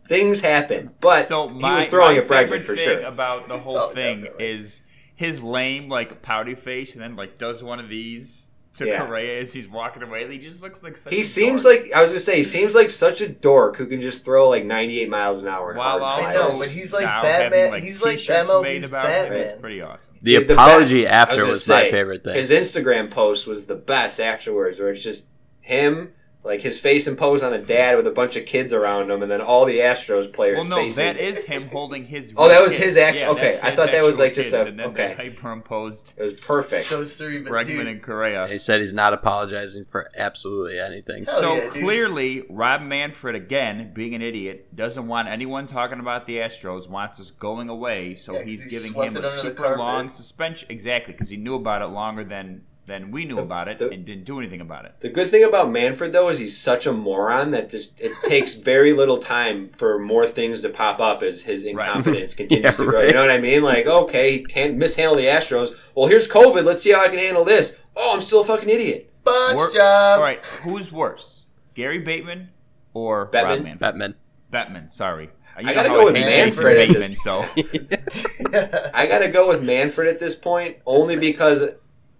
things happen. But So he was throwing a Bregman favorite for thing sure. about the whole Oh, thing definitely. is his lame like pouty face, and then like does one of these to Yeah. Correa as he's walking away. He just looks like such. He a seems dork. like I was gonna say he seems like such a dork who can just throw like 98 miles an hour in While hard I know, but he's like now Batman- having, he's like MLB's made about him. Batman. It's pretty awesome. The the apology best- after gonna was my favorite thing. His Instagram post was the best afterwards, where it's just him, like his face imposed on a dad with a bunch of kids around him, and then all the Astros players' Well, no, faces. that is him holding his. Oh, that was kids. his act- Yeah, okay, I thought that was, like, just kids, a- and then okay. hyperimposed it was perfect. Those three, but Bregman dude, and Correa. he said he's not apologizing for absolutely anything. Hell So yeah, clearly, Rob Manfred, again, being an idiot, doesn't want anyone talking about the Astros, wants us going away, so Yeah, 'cause he's he giving him a super long suspension. Exactly, because he knew about it longer than, than we knew The- about it the- and didn't do anything about it. The good thing about Manfred though is he's such a moron that just it takes very little time for more things to pop up as his incompetence continues Yeah, to grow. You know what I mean? Like, okay, he can mishandle the Astros. Well, here's COVID. Let's see how I can handle this. Oh, I'm still a fucking idiot. botch Wor- job. All right, who's worse, Gary Bateman or Bettman? Rob Batman. Batman, sorry. You I gotta how go with Manfred at Jason this- Bateman, so I got to go with Manfred at this point, only because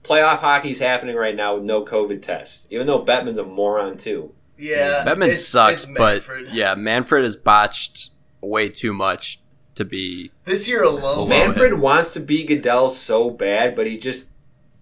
playoff hockey's happening right now with no COVID tests. Even though Bettman's a moron too. yeah, Batman it's- sucks, it's but yeah, Manfred has botched way too much to be. this year alone, Love Manfred it. wants to be Goodell so bad, but he just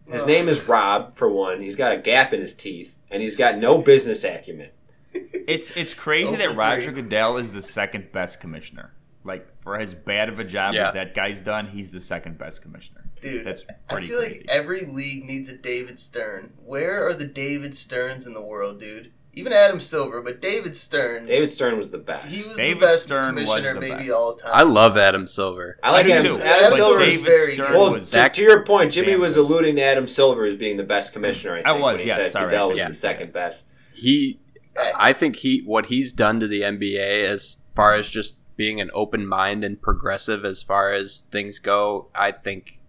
his Ugh. name is Rob for one. He's got a gap in his teeth, and he's got no business acumen. It's it's crazy Over that Roger three. Goodell is the second best commissioner. Like for as bad of a job Yeah. as that guy's done, he's the second best commissioner. Dude, That's I feel crazy. like every league needs a David Stern. Where are the David Sterns in the world, dude? Even Adam Silver, but David Stern, David Stern was the best. he was David the best Stern commissioner the maybe best. all time. I love Adam Silver. I like I Adam, too. Adam But Silver. David very Stern good. Well, was to, to your point, Jimmy was alluding to Adam Silver as being the best commissioner. I, I think, was, when he yes, said sorry. Goodell was Yeah. the second best. He, I think he what he's done to the NBA as far as just being an open mind and progressive as far as things go. I think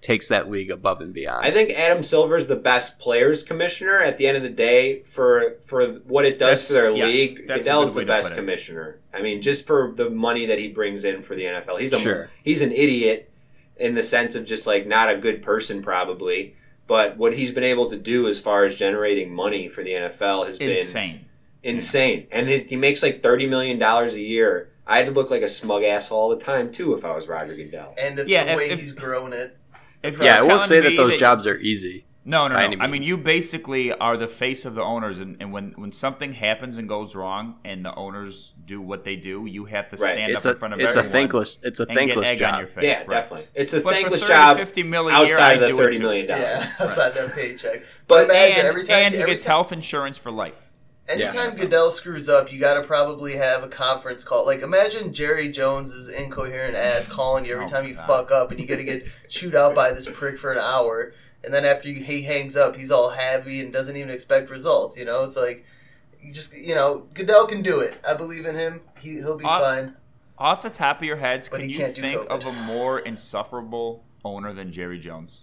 takes that league above and beyond. I think Adam Silver's the best players commissioner at the end of the day for for what it does That's- for their yes, league. that's a Goodell's the best commissioner. I mean, just for the money that he brings in for the NFL. He's a Sure. he's an idiot in the sense of just like not a good person probably. But what he's been able to do as far as generating money for the NFL has been Insane. insane. And his, he makes like thirty million dollars a year. I'd look like a smug asshole all the time too if I was Roger Goodell. and if Yeah, the way if- he's grown it. If yeah, I won't say that me those jobs are easy. No, no, no. I mean, you basically are the face of the owners, and, and when when something happens and goes wrong, and the owners do what they do, you have to stand It's up a in front of it's a everyone thankless it's a thankless job. face. yeah, right. definitely. It's a But thankless 30, job 50 mil a year, outside of the do it thirty too. million dollars. Yeah, outside that paycheck. But- But imagine and, every time, and he every gets time, health insurance for life. Anytime Goodell screws up, you got to probably have a conference call. Like imagine Jerry Jones's incoherent ass calling you every Oh, time you God. fuck up, and you got to get chewed out by this prick for an hour, and then after you, he hangs up, he's all happy and doesn't even expect results. You know, it's like you just you know Goodell can do it. I believe in him. He he'll be Uh, fine. Off the top of your heads, But can he you can't think of a more insufferable owner than Jerry Jones?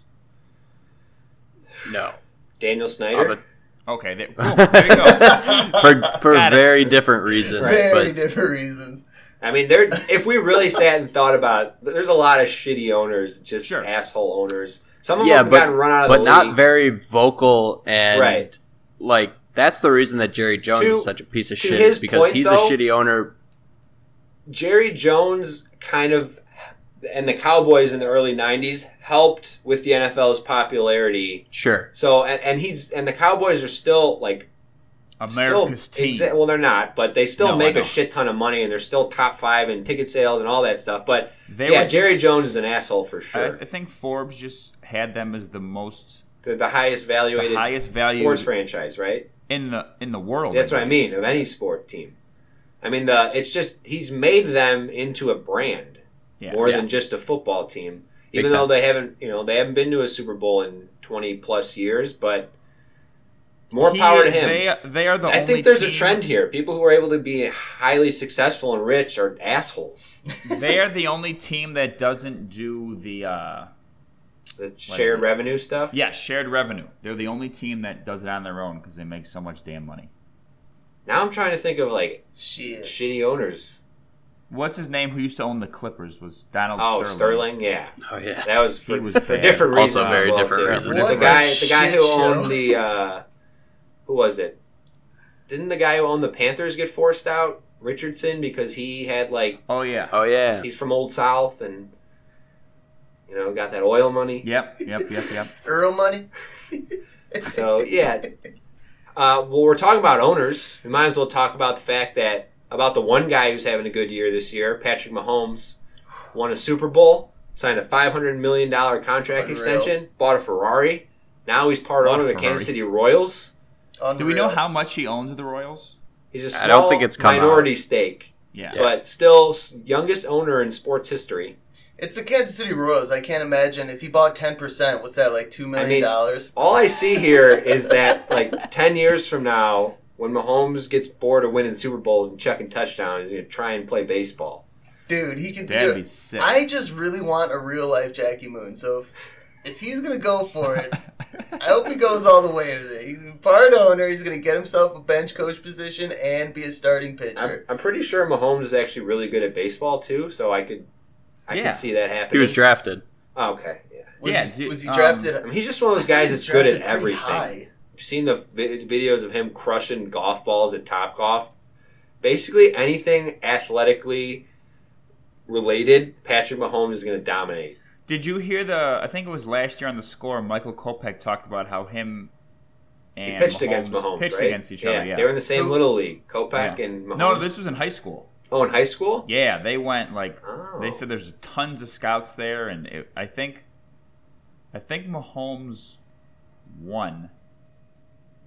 No, Daniel Snyder. A- Okay, there, boom, there you go. for for Got it. very different reasons. Very But different reasons. I mean, there. If we really sat and thought about, there's a lot of shitty owners, just Sure. asshole owners. Some of yeah, them have but gotten run out of the biggest. but the not league. very vocal and Right. like that's the reason that Jerry Jones To- is such a piece of shit is because point, he's though- a shitty owner. Jerry Jones kind of and the Cowboys in the early '90s helped with the NFL's popularity. Sure. So and, and he's and the Cowboys are still like America's still, team. exa- well, they're not, but they still No, make a shit ton of money, and they're still top five in ticket sales and all that stuff. But They yeah, Jerry just- Jones is an asshole for sure. I think Forbes just had them as the most, They're the highest the highest valued sports franchise, right? in the in the world. That's what I mean of any sport team. I mean, the it's just he's made them into a brand Yeah. more Yeah. than just a football team. Big Even though time. they haven't, you know, they haven't been to a Super Bowl in twenty plus years, but more He- power to him. They, they are the I only think there's a trend here. People who are able to be highly successful and rich are assholes. they are the only team that doesn't do the uh, The shared revenue stuff. yeah shared revenue. They're the only team that does it on their own because they make so much damn money. Now I'm trying to think of like Shit. shitty owners. What's his name? Who used to own the Clippers was Donald Oh, Sterling. Sterling. Yeah, Oh yeah. that was He for, was for different reasons. Also very well, different too. reasons. The guy, the guy who shit show. owned the, uh, who was it? Didn't the guy who owned the Panthers get forced out? Richardson because he had like Oh yeah. Oh yeah. he's from Old South and you know got that oil money. Yep. Yep. Yep. Yep. Earl money. So yeah. Uh, well, we're talking about owners. We might as well talk about the fact that about the one guy who's having a good year this year, Patrick Mahomes, won a Super Bowl, signed a five hundred million dollar contract Unreal. extension, bought a Ferrari. Now he's part owner of the Kansas City Royals. Do we know how much he owns of the Royals? He's a small I don't think it's come minority stake, Yeah. but still youngest owner in sports history. It's the Kansas City Royals. I can't imagine if he bought ten percent. What's that like? Two million mean- dollars. All I see here is that like ten years from now, when Mahomes gets bored of winning Super Bowls and chucking touchdowns, he's gonna try and play baseball. Dude, he could That'd be. be sick. I just really want a real life Jackie Moon. So if, if he's gonna go for it, I hope he goes all the way with it. He's a part owner. He's gonna get himself a bench coach position and be a starting I'm, pitcher. I'm pretty sure Mahomes is actually really good at baseball too, so I could, I Yeah. could see that happening. He was drafted. Oh, okay, yeah. Was Yeah, he, was he um, drafted? I mean, he's just one of those guys that's good at everything. high. You've seen the videos of him crushing golf balls at Top Golf. Basically, anything athletically related, Patrick Mahomes is going to dominate. Did you hear the? I think it was last year on the score. Michael Kopech talked about how him He and pitched against Mahomes, pitched right? against each other. Yeah, they were in the same Who- little league. Kopech Yeah. and Mahomes. No, this was in high school. oh, in high school. Yeah, they went like Oh. they said. There's tons of scouts there, and it, I think, I think Mahomes won.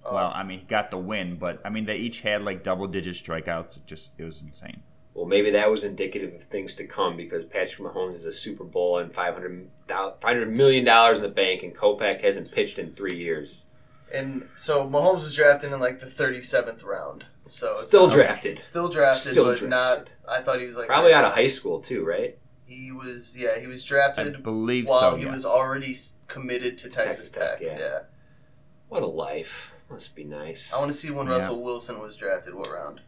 Oh. Well, um, I mean, he got the win, but I mean, they each had like double-digit strikeouts. It just it was insane. Well, maybe that was indicative of things to come because Patrick Mahomes is a Super Bowl and 500, $500 million in the bank, and Kopak hasn't pitched in three years. And so Mahomes was drafted in like the 37th round. So it's Still not- drafted. Still drafted, Still but drafted. not. I thought he was like Probably out of high school too, right? He was yeah. He was I drafted believe while so. he yes. was already committed to Texas, Texas Tech, Tech. yeah. yeah. What a life. Must be nice. I want to see when Yeah. Russell Wilson was drafted. What round?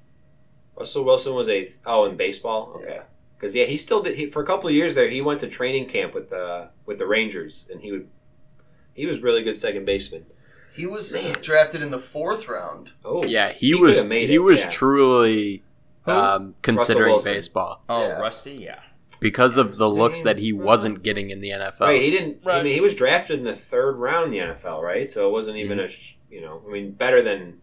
Russell Wilson was a oh in baseball. Okay, Yeah. because yeah, he still did. He, for a couple of years there, he went to training camp with the with the Rangers, and he would he was really good second baseman. He was Man. drafted in the fourth round. Oh Yeah, he, He was made he it, was yeah. truly um, considering baseball oh, Yeah. Rusty, yeah. Because of the looks that he wasn't getting in the NFL. right. He didn't. I mean, he was drafted in the third round in the NFL, right? So it wasn't even Mm-hmm. a you know. I mean, better than,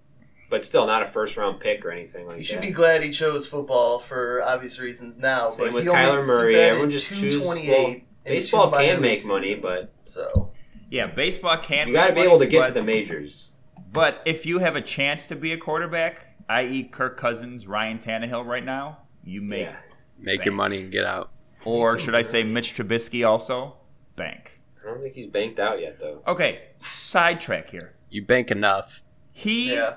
but still not a first round pick or anything like He should that. be glad he chose football for obvious reasons now. Same but with he only, Kyler Murray. He Everyone just choose- 228 in Baseball can league make money, but so Yeah, baseball can. you got to be able to get but, to the majors. But if you have a chance to be a quarterback, i.e., Kirk Cousins, Ryan Tannehill, right now, you make, Yeah, Make your money and get out. Or should I say, Mitch Trubisky also bank. I don't think he's banked out yet though. Okay, sidetrack here. You bank enough. He yeah.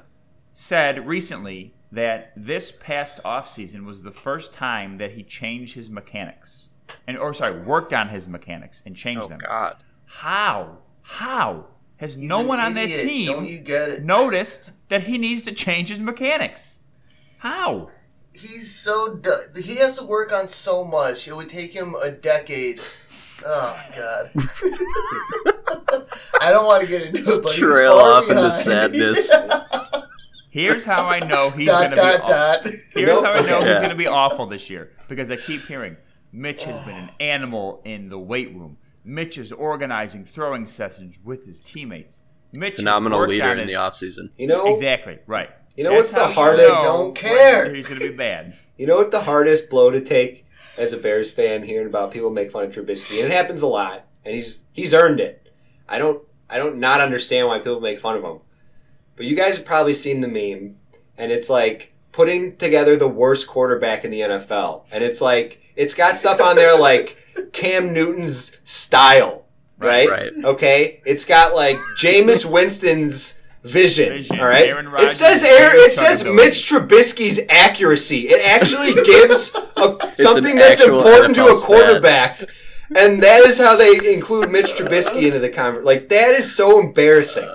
said recently that this past offseason was the first time that he changed his mechanics. And or sorry, worked on his mechanics and changed Oh them. God. How? How has He's no one on that idiot. Don't team you get it? noticed that he needs to change his mechanics? How? He's so du- he has to work on so much. It would take him a decade. Oh God. I don't want to get into it, but Trail far off into sadness. Here's how I know he's dot gonna be. dot aw- dot. Here's Nope. how I know Yeah. he's going to be awful this year because I keep hearing Mitch has been an animal in the weight room. Mitch is organizing throwing sessions with his teammates. Mitch has Phenomenal leader on in the his- offseason. You know, Exactly right. You know That's what's the hardest- know Don't care. He's going to be bad. You know what the hardest blow to take as a Bears fan hearing about people make fun of Trubisky? And it happens a lot, and he's he's earned it. I don't I don't not understand why people make fun of him. But you guys have probably seen the meme, and it's like putting together the worst quarterback in the NFL. And it's like it's got stuff on there like Cam Newton's style, right? Right. Okay? It's got like Jameis Winston's vision, Vision, all right? Aaron it says Aaron, it says Chuckability. Mitch Trubisky's accuracy. It actually gives a, something that's actual important to NFL a stat. quarterback. And that is how they include Mitch Trubisky into the conversation. Like that is so embarrassing.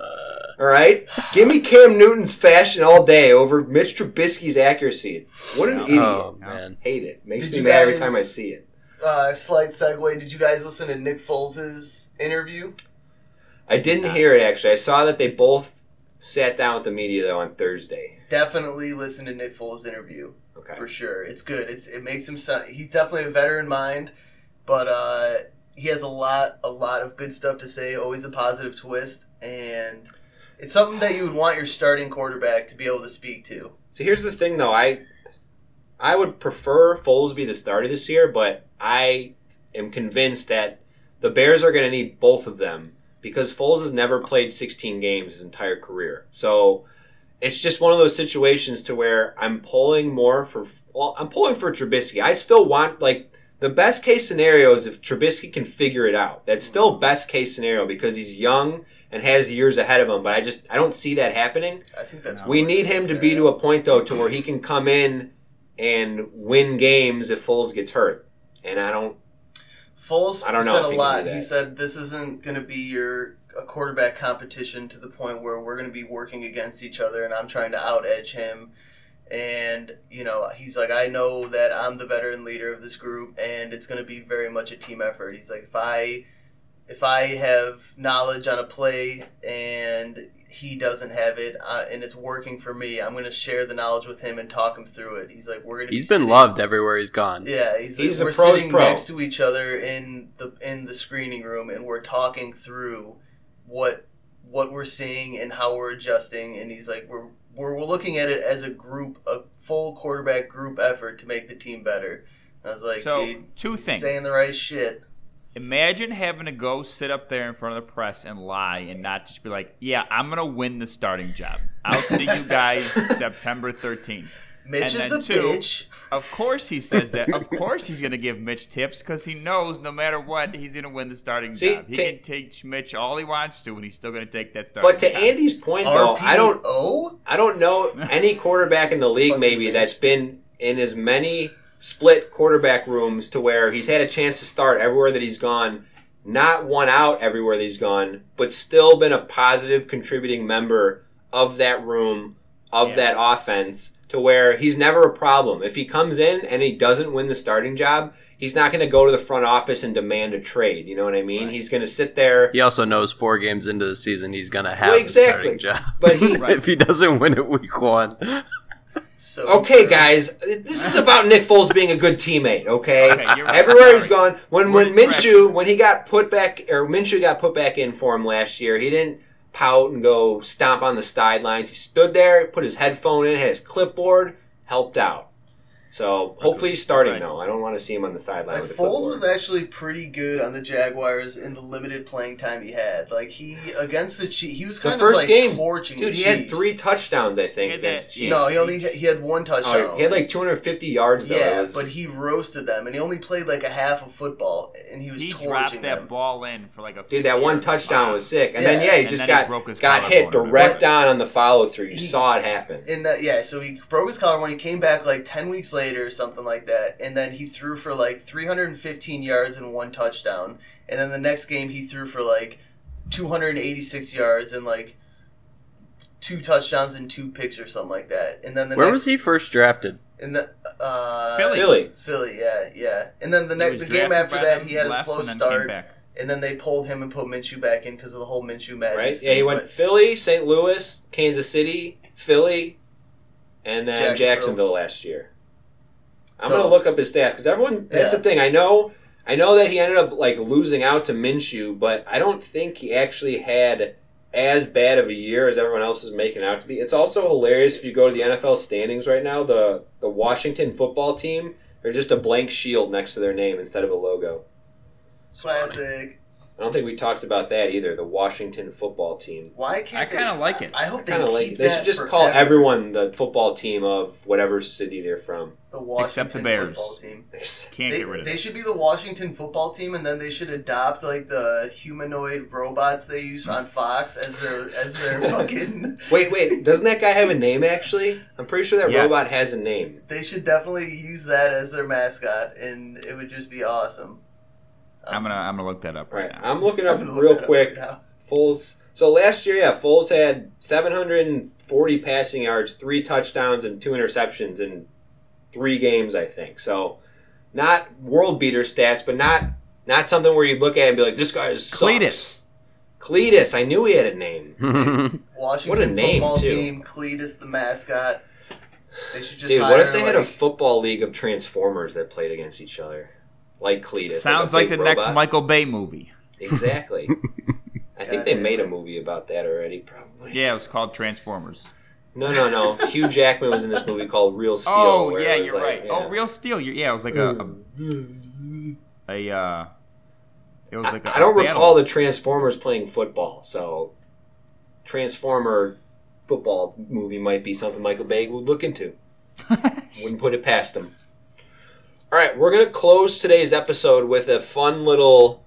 All right, give me Cam Newton's fashion all day over Mitch Trubisky's accuracy. What an idiot! Oh man. Hate it. Makes Did me you mad every time I see it. Uh, slight segue. Did you guys listen to Nick Foles' interview? I didn't hear it actually. I saw that they both sat down with the media though on Thursday. Definitely listen to Nick Foles' interview. Okay. for sure. It's good. It's it makes him sound. He's definitely a veteran mind, but uh, he has a lot a lot of good stuff to say. Always a positive twist, and it's something that you would want your starting quarterback to be able to speak to. So here's the thing, though. I I would prefer Foles be the starter this year, but I am convinced that the Bears are going to need both of them because Foles has never played 16 games his entire career. So it's just one of those situations to where I'm pulling more for. Well, I'm pulling for Trubisky. I still want like the best case scenario is if Trubisky can figure it out. That's mm-hmm. still best case scenario because he's young and has years ahead of him. But I just I don't see that happening. I think that's We need him to be to a point though to where he can come in and win games if Foles gets hurt. And I don't. Foles I don't know said a he lot. He said this isn't going to be your a quarterback competition to the point where we're going to be working against each other, and I'm trying to out edge him. And you know, he's like, I know that I'm the veteran leader of this group, and it's going to be very much a team effort. He's like, if I if I have knowledge on a play and he doesn't have it, uh, and it's working for me, I'm going to share the knowledge with him and talk him through it. He's like, we're going to. He's been loved everywhere he's gone. Yeah, he's, He's like, a we're pro's sitting pro. next to each other in the in the screening room, and we're talking through what what we're seeing and how we're adjusting. And he's like, we're we're, we're looking at it as a group, a full quarterback group effort to make the team better. And I was like, So, dude, two he's things. saying the right shit. Imagine having to go sit up there in front of the press and lie and not just be like, "Yeah, I'm gonna win the starting job. I'll see you guys September 13th." Mitch And is then a two, bitch. Of course he says that. Of course he's gonna give Mitch tips because he knows no matter what he's gonna win the starting See, job. He ta- can teach Mitch all he wants to, and he's still gonna take that starting. Job. But to job. Andy's point though, I don't. RPO? I don't know any quarterback in the league maybe that's been in as many split quarterback rooms to where he's had a chance to start everywhere that he's gone, not one out everywhere that he's gone, but still been a positive contributing member of that room, of Yeah. that offense, to where he's never a problem. If he comes in and he doesn't win the starting job, he's not going to go to the front office and demand a trade. You know what I mean? Right. He's going to sit there. He also knows four games into the season he's gonna have Well, the exactly. starting job. But he- if he doesn't win it week one, So Okay, guys, this is about Nick Foles being a good teammate. Okay, Okay, right. everywhere he's gone. When We're when correct. Minshew when he got put back or Minshew got put back in for him last year, he didn't pout and go stomp on the sidelines. He stood there, put his headphone in, had his clipboard, helped out. So hopefully he's starting Right. though. I don't want to see him on the sideline Like Foles was actually pretty good on the Jaguars in the limited playing time he had. Like he against the Chiefs, he was the kind first of like game, torching dude, the he had three touchdowns. I think. He against that- Chiefs. No, he only he had one touchdown. Oh, he had like 250 yards though. Yeah, was- but he roasted them, and he only played like a half of football, and he was he torching dropped that them. ball in for like a. Dude, that one touchdown was sick, and Yeah. then yeah, he And just then he got broke his got hit direct on on the follow through. You He- saw it happen. In that, yeah, so he broke his collarbone. He came back like ten weeks later or something like that, and then he threw for like 315 yards and one touchdown. And then the next game, he threw for like 286 yards and like two touchdowns and two picks or something like that. And then the where next, was he first drafted? In the uh, Philly. Philly. Philly, yeah, yeah. And then the next the game after that, he had a slow and start, and then they pulled him and put Minshew back in because of the whole Minshew madness. Right? thing, Yeah, he went but- Philly, St. Louis, Kansas City, Philly, and then Jacksonville, Jacksonville. last year. I'm So- gonna look up his stats because everyone. That's Yeah. the thing. I know. I know that he ended up like losing out to Minshew, but I don't think he actually had as bad of a year as everyone else is making out to be. It's also hilarious if you go to the NFL standings right now. The the Washington football team are just a blank shield next to their name instead of a logo. classic. I don't think we talked about that either. The Washington football team. Why can't I kinda like it. I hope they Kind of keep like they should just forever. call everyone the football team of whatever city they're from. the Washington Except the Bears. football team. Can't They, get rid of they it. should be the Washington football team, and then they should adopt like the humanoid robots they use on Fox as their as their fucking. Wait, wait, doesn't that guy have a name actually? I'm pretty sure that Yes. robot has a name. They should definitely use that as their mascot, and it would just be awesome. I'm um, gonna I'm gonna look that up All right right, now. I'm looking up I'm gonna look real that up quick. right. Foles. So last year, yeah, Foles had 740 passing yards, three touchdowns, and two interceptions in three games, I think. So not world beater stats, but not not something where you look at it and be like, this guy is sucks. Cleatus. Cleatus. I knew he had a name. Washington What a name, football too. team, Cleatus the mascot. They should just Dude, hire what if they had a football league of Transformers that played against each other, like Cleatus? Sounds a like big the next? Michael Bay movie. Exactly. I think they made a movie about that already, probably. Yeah, it was called Transformers. No, no, no. Hugh Jackman was in this movie called Real Steel. oh where yeah, you're like- right. yeah. Oh, Real Steel. you yeah, it was like a a, a uh, it was like a I don't battle. recall the Transformers playing football, so Transformer football movie might be something Michael Bay would look into. Wouldn't put it past him. All right, we're gonna close today's episode with a fun little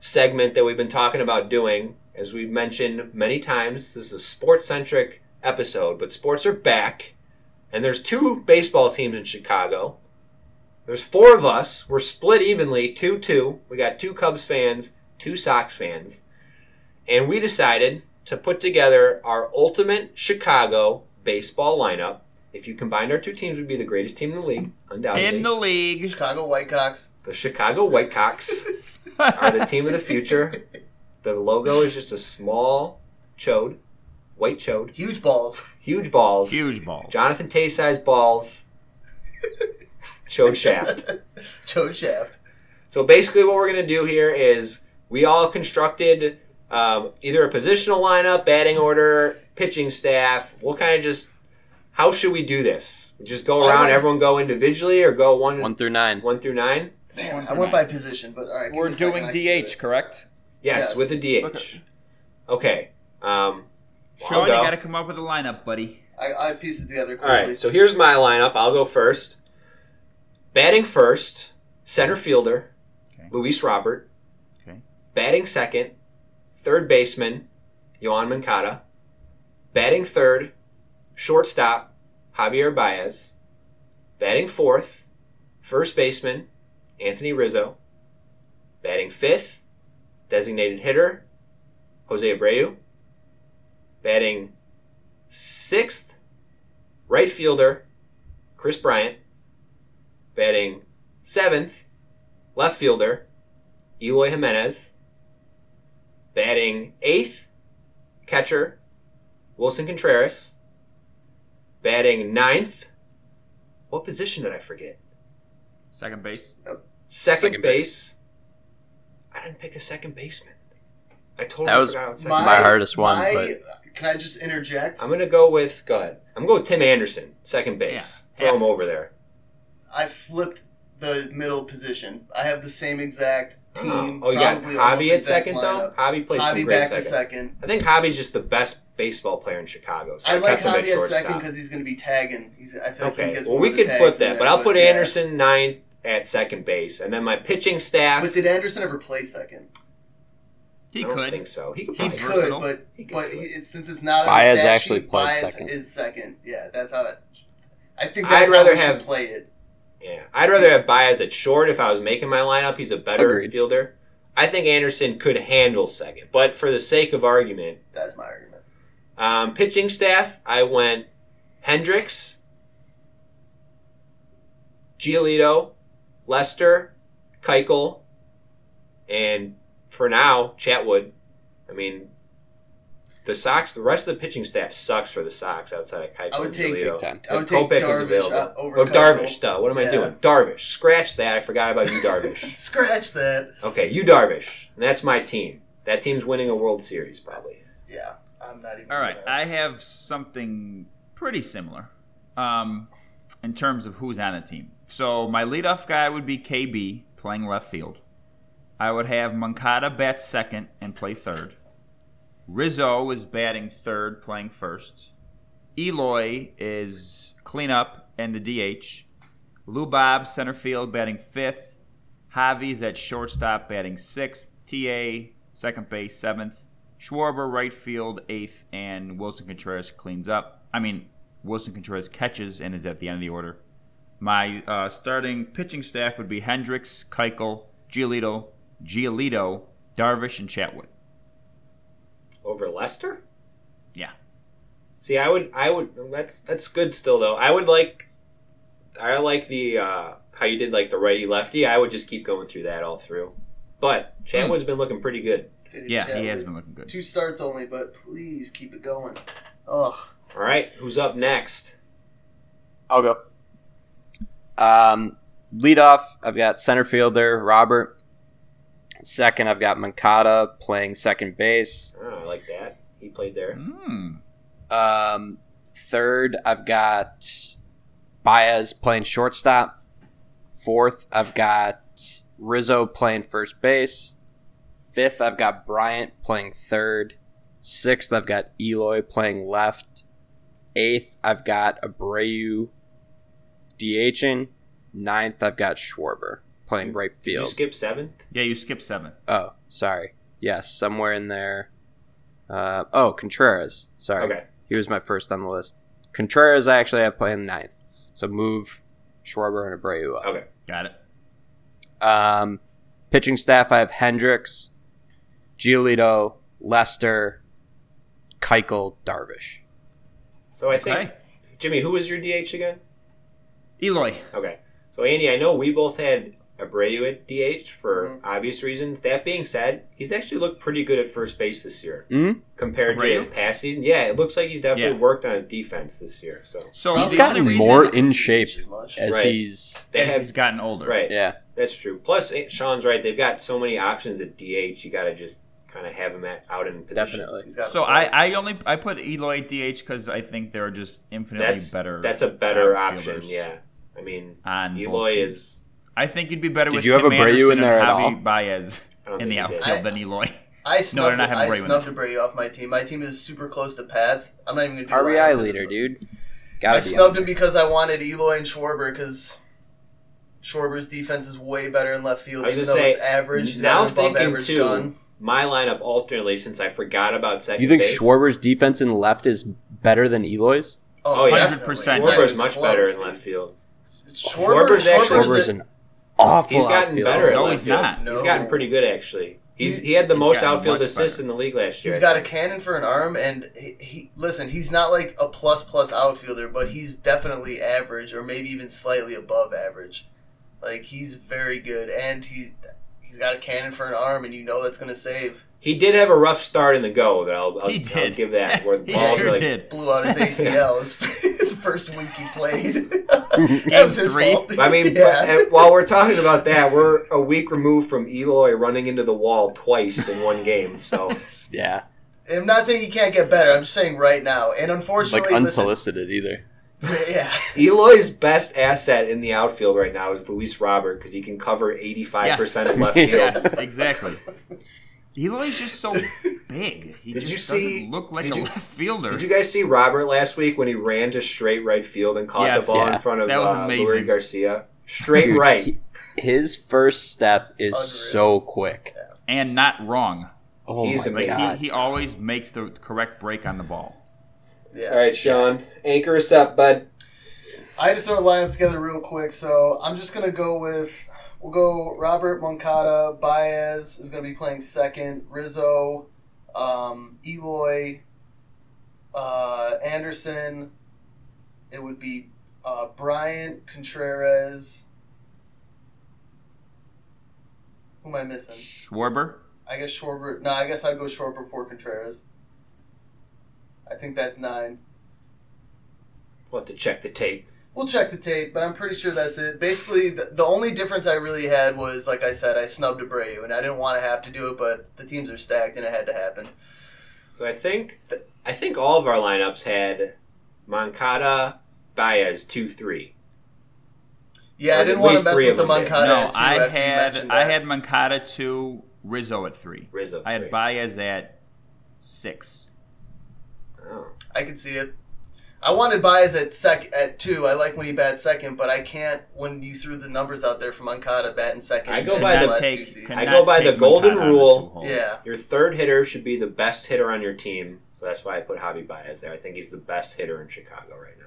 segment that we've been talking about doing. As we've mentioned many times, this is a sports centric episode, but sports are back, and there's two baseball teams in Chicago. There's four of us. We're split evenly, 2 2. We got two Cubs fans, two Sox fans. And we decided to put together our ultimate Chicago baseball lineup. If you combined our two teams, we'd be the greatest team in the league, undoubtedly. in the league. Chicago White Cox. the Chicago White Cox are the team of the future. The logo is just a small chode, white chode, Huge balls. huge balls, Huge balls. Jonathan Toews sized balls, chode shaft. chode Shaft. So basically, what we're going to do here is we all constructed um, either a positional lineup, batting order, pitching staff. We'll kind of just how should we do this? Just go around, like- everyone go individually, or go one One through nine. one through nine? Damn, One I went nine. by position, but all right. We're me a second, doing I can do DH, correct? Yes, Yes. with a DH. Okay. Okay. Um, well, Sean, I'll you got to come up with a lineup, buddy. I, I pieced it together All quickly. right. So here's my lineup. I'll go first. Batting first, center fielder, Okay. Luis Robert. Okay. Batting second, third baseman, Yoan Moncada. Batting third, shortstop, Javier Baez. Batting fourth, first baseman, Anthony Rizzo. Batting fifth, designated hitter, Jose Abreu. Batting sixth, right fielder, Kris Bryant. Batting seventh, left fielder, Eloy Jimenez. Batting eighth, catcher, Willson Contreras. Batting ninth, what position did I forget? Second base. Oh, second, Second base. I didn't pick a second baseman. I totally That was forgot what second My hardest one, my- Can I just interject? I'm gonna go with. Go ahead. I'm gonna go with Tim Anderson, second base. Yeah, Throw him to. over there. I flipped the middle position. I have the same exact team. Oh, you got probably almost Javi at second lineup. though. Javi played some great back second. to second. I think Javi's just the best baseball player in Chicago. So I like kept Javi at shortstop. second because he's going to be tagging. He's, I feel like he Okay, gets well we of could flip that, there, but I'll put yeah. Anderson ninth at second base, and then my pitching staff. But did Anderson ever play second? He I don't could. think so. He could. He could, versatile. but He could but he, it. it- since it's not on Baez the stat actually sheet, played Baez second. is second. Yeah, that's how it. I think I'd rather how we have- should play it. Yeah, I'd rather have Baez at short if I was making my lineup. He's a better Agreed. fielder. I think Anderson could handle second, but for the sake of argument, That's my argument. um, pitching staff, I went Hendricks, Giolito, Lester, Keuchel, and for now, Chatwood. I mean, the Sox, the rest of the pitching staff sucks for the Sox outside of Keuchel I would and take- Giolito. Big time. I would If take Kopech was Darvish available. uh, over Oh, Darvish, though. What am I doing? Darvish. Scratch that. I forgot about you, Darvish. Scratch that. okay, you, Darvish. And that's my team. That team's winning a World Series, probably. Yeah, I'm not even. All right, gonna- I have something pretty similar um, in terms of who's on the team. So my leadoff guy would be KB playing left field. I would have Moncada bat second and play third. Rizzo is batting third, playing first. Eloy is cleanup and the DH. Lubob center field batting fifth. Javi's at shortstop batting sixth. TA second base seventh. Schwarber right field eighth, and Willson Contreras cleans up. I mean, Willson Contreras catches and is at the end of the order. My uh, starting pitching staff would be Hendricks, Keuchel, Giolito, Giolito, Darvish, and Chatwood. Over Lester? Yeah. See, I would, I would. That's that's good still though. I would like, I like the uh, how you did like the righty lefty. I would just keep going through that all through. But Chatwood's been looking pretty good. Dude, Yeah, he has been looking good. Two starts only, but please keep it going. Ugh. All right, who's up next? I'll go. Um, lead off, I've got center fielder Robert. Second, I've got Moncada playing second base. Oh, I like that. He played there. Mm. Um, third, I've got Baez playing shortstop. Fourth, I've got Rizzo playing first base. Fifth, I've got Bryant playing third. Sixth, I've got Eloy playing left. Eighth, I've got Abreu DHing. Ninth, I've got Schwarber playing right Did field. you skip seventh? Yeah, you skipped seventh. oh, sorry. Yes, somewhere in there. Uh, oh, Contreras. Sorry. Okay. He was my first on the list. Contreras, I actually have playing ninth. So move Schwarber and Abreu up. Okay. Got it. Um, pitching staff, I have Hendricks, Giolito, Lester, Keuchel, Darvish. So I Okay. think Jimmy, who was your DH again? Eloy. Okay. So Andy, I know we both had Abreu at DH for Mhm. obvious reasons. That being said, he's actually looked pretty good at first base this year Mm? compared to Abreu? past season. Yeah, it looks like he's definitely Yeah. worked on his defense this year. So So He's gotten more in shape As much. as Right. he's. they as have he's gotten older. right. Yeah. That's true. Plus, eh, Sean's right. They've got so many options at DH. You got to just kind of have him at, out in position. Definitely. He's got So a- I, I only I put Eloy DH because I think they're just infinitely That's better. That's a better option. Yeah. I mean, On both Eloy teams. is. I think you'd be better Did with you have Tim Abreu Anderson in there and at Javi all? Baez in the think he did. outfield I- than Eloy. I snubbed, they're not having I Brayman snubbed Brady off my team. My team is super close to Pat's. I'm not even gonna do RBI lineup. leader, dude. I Gotta be. snubbed him because I wanted Eloy and Schwarber because Schwarber's defense is way better in left field, I was even gonna though say, it's average. He's now got above thinking average too, gun. my lineup alternately since I forgot about second You think base. Schwarber's defense in left is better than Eloy's? Oh, oh yeah. 100%. It's not Schwarber's much better in left field. Schwarber, Schwarber's actually- Schwarber's Schwarber's an awful He's gotten outfielder. better at No, left he's field. not. No. He's gotten pretty good actually. He's He's- he had the He's most outfield assists better. in the league last year. He's got a cannon for an arm, and he, he listen. He's not like a plus plus outfielder, but he's definitely average, or maybe even slightly above average. Like he's very good, and he he's got a cannon for an arm, and you know that's gonna save. He did have a rough start in the go, but I'll, I'll, He I'll did. give that. Where the he balls sure were like, did. Blew out his ACL his, his first week he played. that was his three. fault. I mean, yeah. and while we're talking about that, we're a week removed from Eloy running into the wall twice in one game. So Yeah, I'm not saying he can't get better. I'm just saying right now, and unfortunately, like listen- unsolicited either. yeah. Eloy's best asset in the outfield right now is Luis Robert because he can cover 85 percent of left field. yes, exactly. Eloy's just so big. He Did just you see- doesn't look like did a you- left fielder. Did you guys see Robert last week when he ran to straight right field and caught Yes. the ball Yeah. in front of That was uh, amazing. Leury Garcia? Straight Dude, right. he- his first step is Unreal. so quick. and not wrong. Oh He's my Like god! he, he always makes the correct break on the ball. yeah. All right, Sean, anchor us up, bud. I had to throw a lineup together real quick, so I'm just gonna go with we'll go Robert Moncada, Baez is gonna be playing second, Rizzo, um, Eloy, uh, Anderson. It would be uh, Bryant, Contreras. Who am I missing? Schwarber. I guess Schwarber. No, I guess I'd go Schwarber for Contreras. I think that's nine. We'll have to check the tape. We'll check the tape, but I'm pretty sure that's it. Basically, the, the only difference I really had was, like I said, I snubbed Abreu, and I didn't want to have to do it, but the teams are stacked, and it had to happen. So I think I think all of our lineups had Moncada, Baez, two three. Yeah, Or I didn't want to mess three with the of. Moncada no, at I had mentioned I had Moncada two, Rizzo at three. Rizzo. I had three. Baez at six. Oh. I could see it. I wanted Baez at sec at two. I like when he bats second, but I can't when you threw the numbers out there for Moncada batting second. I go by the the last take- two seasons. I go by the golden Moncada rule. Yeah, Your third hitter should be the best hitter on your team. So that's why I put Javi Baez there. I think he's the best hitter in Chicago right now.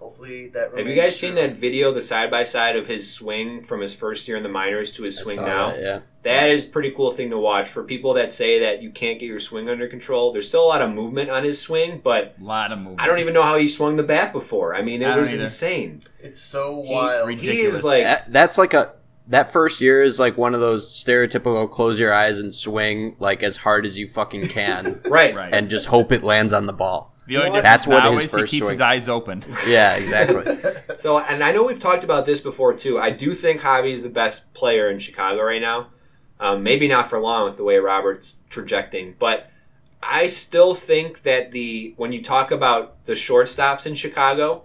Hopefully that. Have you remains guys seen that video, the side by side of his swing from his first year in the minors to his I swing saw now? that, yeah. That is a pretty cool thing to watch for people that say that you can't get your swing under control. There's still a lot of movement on his swing, but A lot of movement. I don't even know how he swung the bat before. I mean, it don't was either. insane. It's so He- wild. He Ridiculous. is like That- that's like a that first year is like one of those stereotypical close your eyes and swing like as hard as you fucking can right. Right. and just hope it lands on the ball. The only what? difference That's what now his is first he keeps his eyes open. Yeah, exactly. So, and I know we've talked about this before too. I do think Javi is the best player in Chicago right now. Um, maybe not for long with the way Robert's trajecting, but I still think that the when you talk about the shortstops in Chicago,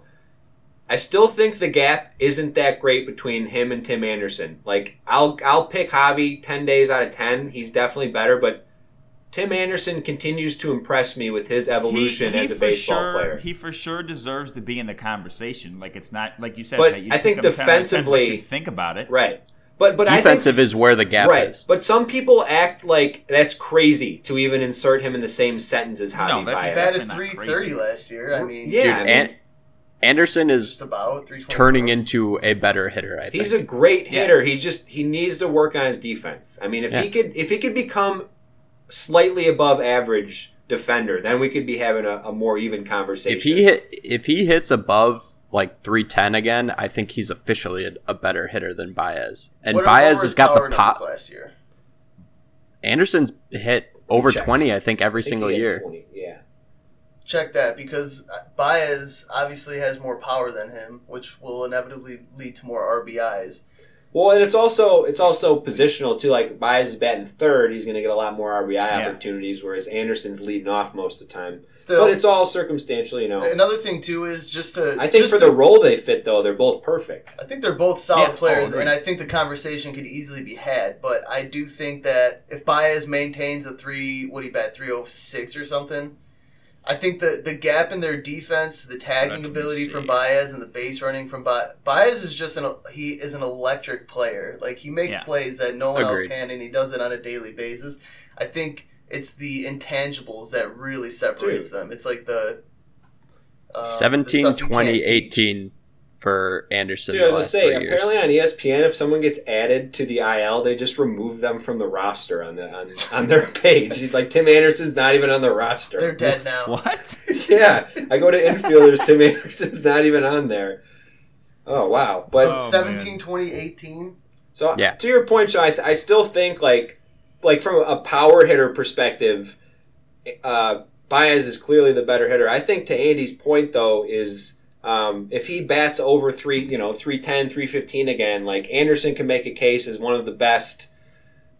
I still think the gap isn't that great between him and Tim Anderson. Like I'll I'll pick Javi ten days out of ten. He's definitely better, but Tim Anderson continues to impress me with his evolution He- he as a for baseball sure, player. He for sure deserves to be in the conversation. Like it's not like you said. But you I think him 10 of 10, but defensively- you think about it. Right. But but I think Defensive is where the gap right. is. But some people act like that's crazy to even insert him in the same sentence as Javi No, that's Baez. bad. batted Definitely not 330 crazy. last year. I mean, Yeah, Dude, I mean- An- Anderson is about turning into a better hitter, I think. He's a great Yeah. hitter. He just he needs to work on his defense. I mean, if he could if he could become slightly above average defender, then we could be having a, a more even conversation. if he hit if he hits above like 310 again, I think he's officially a, a better hitter than Baez. And Baez has got the pop. last year. Anderson's hit over Check. 20 I think every I think single year. 20, yeah. Check that because uh, Baez obviously has more power than him, which will inevitably lead to more RBIs. Well, and it's also it's also positional too. Like Baez is batting third, he's going to get a lot more RBI opportunities, whereas Anderson's leading off most of the time. Still, But it's all circumstantial, you know. another thing too is just to. I think just for to- the role they fit, though, they're both perfect. I think they're both solid Yeah, players, and I think the conversation could easily be had. But I do think that if Baez maintains a three, what do you bet, three oh six or something, I think the the gap in their defense, the tagging Let ability from see. Baez and the base running from Baez, Baez is just an he is an electric player. Like he makes Yeah. plays that no one Agreed. else can, and he does it on a daily basis. I think it's the intangibles that really separates them. It's like the um, 17 stuff 20 18 for Anderson Dude, I was last gonna say, three years. apparently on ESPN, if someone gets added to the IL, they just remove them from the roster on the on, on their page. Like Tim Anderson's not even on the roster. They're dead now. What? yeah, I go to infielders. Tim Anderson's not even on there. Oh wow! But so Oh, 17, man. 20, 18. So Yeah. to your point, Sean, I, th- I still think like like from a power hitter perspective, uh, Baez is clearly the better hitter. I think to Andy's point though is um, if he bats over three, you know, 310, 315 again, like Anderson can make a case as one of the best,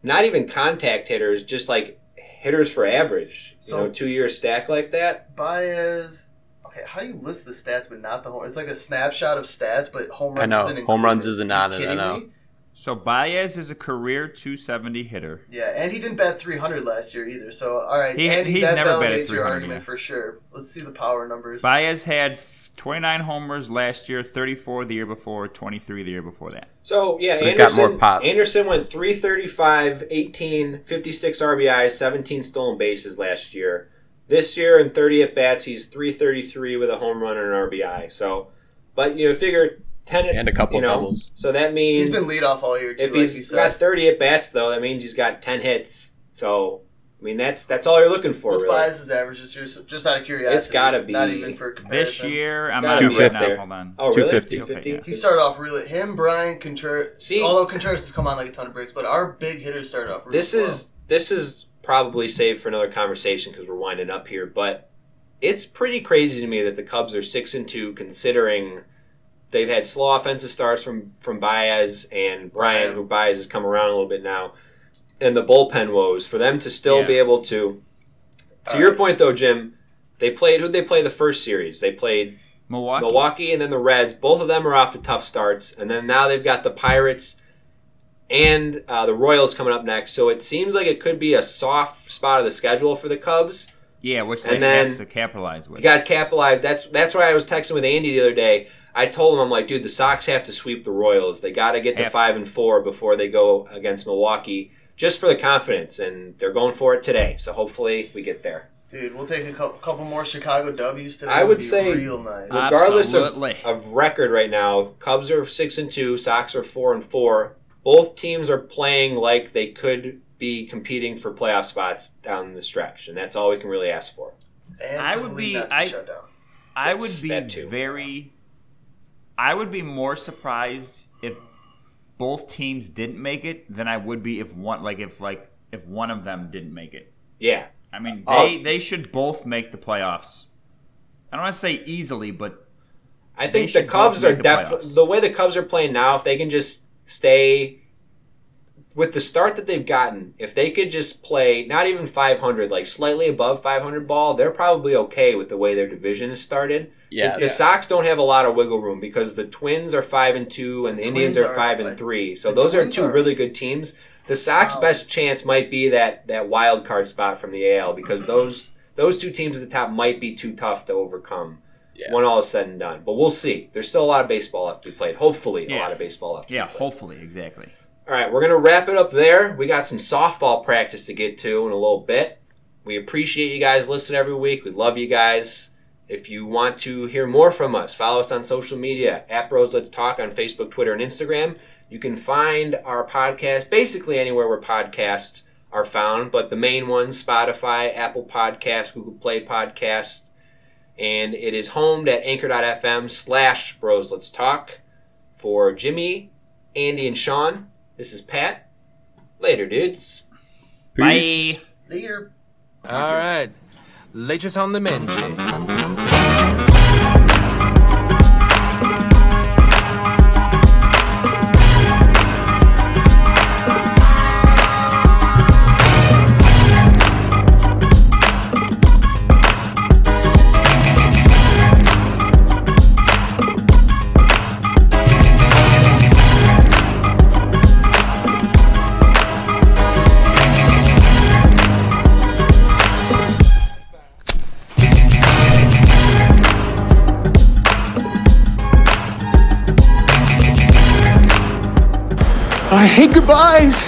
not even contact hitters, just like hitters for average. So- you know, two year stack like that. Baez. Okay, how do you list the stats but not the home? It's like a snapshot of stats, but home runs. I know. Isn't Home runs isn't Are on it, I kidding know. me? So Baez is a career 270 hitter. Yeah, and he didn't bat 300 last year either. So all right, He- Andy, he's that never batted validates your 300, argument yeah. for sure. Let's see the power numbers. Baez had 29 homers last year, 34 the year before, 23 the year before that. So yeah, So he's got Anderson, more pop. Anderson went 335, 18, 56 RBIs, 17 stolen bases last year. This year in 30 at bats, he's 333 with a home run and an RBI. So, but you know, figure 10 And a couple you know, doubles. So that means he's been leadoff all year too. if like he's you got 30 at bats though, that means he's got 10 hits. So I mean, that's that's all you're looking for. What's really. Baez's average this year? So just out of curiosity. It's gotta be- Not even for This year, I'm gotta not be right up now. Hold on. Oh, really? 250. 250? Okay, He started off really. Him, Bryant, Contreras. See- although Contreras has come on like a ton of breaks, but our big hitters started off. Really This slow. is this is probably saved for another conversation because we're winding up here. But it's pretty crazy to me that the Cubs are six and two, considering they've had slow offensive starts from from Baez and Bryant, Right. who Baez has come around a little bit now, and the bullpen woes for them to still Yeah. be able to. To All your right. point, though, Jim, they played. Who they play the first series? They played Milwaukee. Milwaukee and then the Reds. Both of them are off to tough starts, and then now they've got the Pirates and uh, the Royals coming up next. So it seems like it could be a soft spot of the schedule for the Cubs. Yeah, which And they then- to capitalize with. You got to capitalize. That's that's why I was texting with Andy the other day. I told him I'm like, dude, the Sox have to sweep the Royals. They got to get to Have to. five and four before they go against Milwaukee, just for the confidence. And they're going for it today. So hopefully we get there. Dude, we'll take a couple, couple more Chicago W's today. I would be say- real nice. Regardless of, of record right now, Cubs are six and two, Sox are four and four. Both teams are playing like they could be competing for playoff spots down the stretch, and that's all we can really ask for. and I would be- I- shut down. I would be very. I would be more surprised if both teams didn't make it than I would be if one like if like if one of them didn't make it. Yeah, I mean, Oh. they they should both make the playoffs. I don't want to say easily, but I think the Cubs are definitely the way the Cubs are playing now. If they can just stay with the start that they've gotten, if they could just play not even 500, like slightly above 500 ball, they're probably okay with the way their division is started. Yeah. the, the Sox don't have a lot of wiggle room because the Twins are five and two and the, The Indians are are, five and like- three. So those are two are really good teams. The Sox' solid. best chance might be that that wild card spot from the AL because those those two teams at the top might be too tough to overcome Yeah. when all is said and done. But we'll see. There's still a lot of baseball left to be played. Hopefully, a lot of baseball left. to be yeah, played. hopefully, exactly. All right, we're gonna wrap it up there. We got some softball practice to get to in a little bit. We appreciate you guys listening every week. We love you guys. If you want to hear more from us, follow us on social media at Bros Let's Talk on Facebook, Twitter, and Instagram. You can find our podcast basically anywhere where podcasts are found, but the main ones Spotify, Apple Podcasts, Google Play Podcast, and it is homed at anchor.fm slash Bros Let's Talk. For Jimmy, Andy, and Sean, this is Pat. Later, dudes. Peace. Bye. Later. All right. Latest on the menu. I hate goodbyes.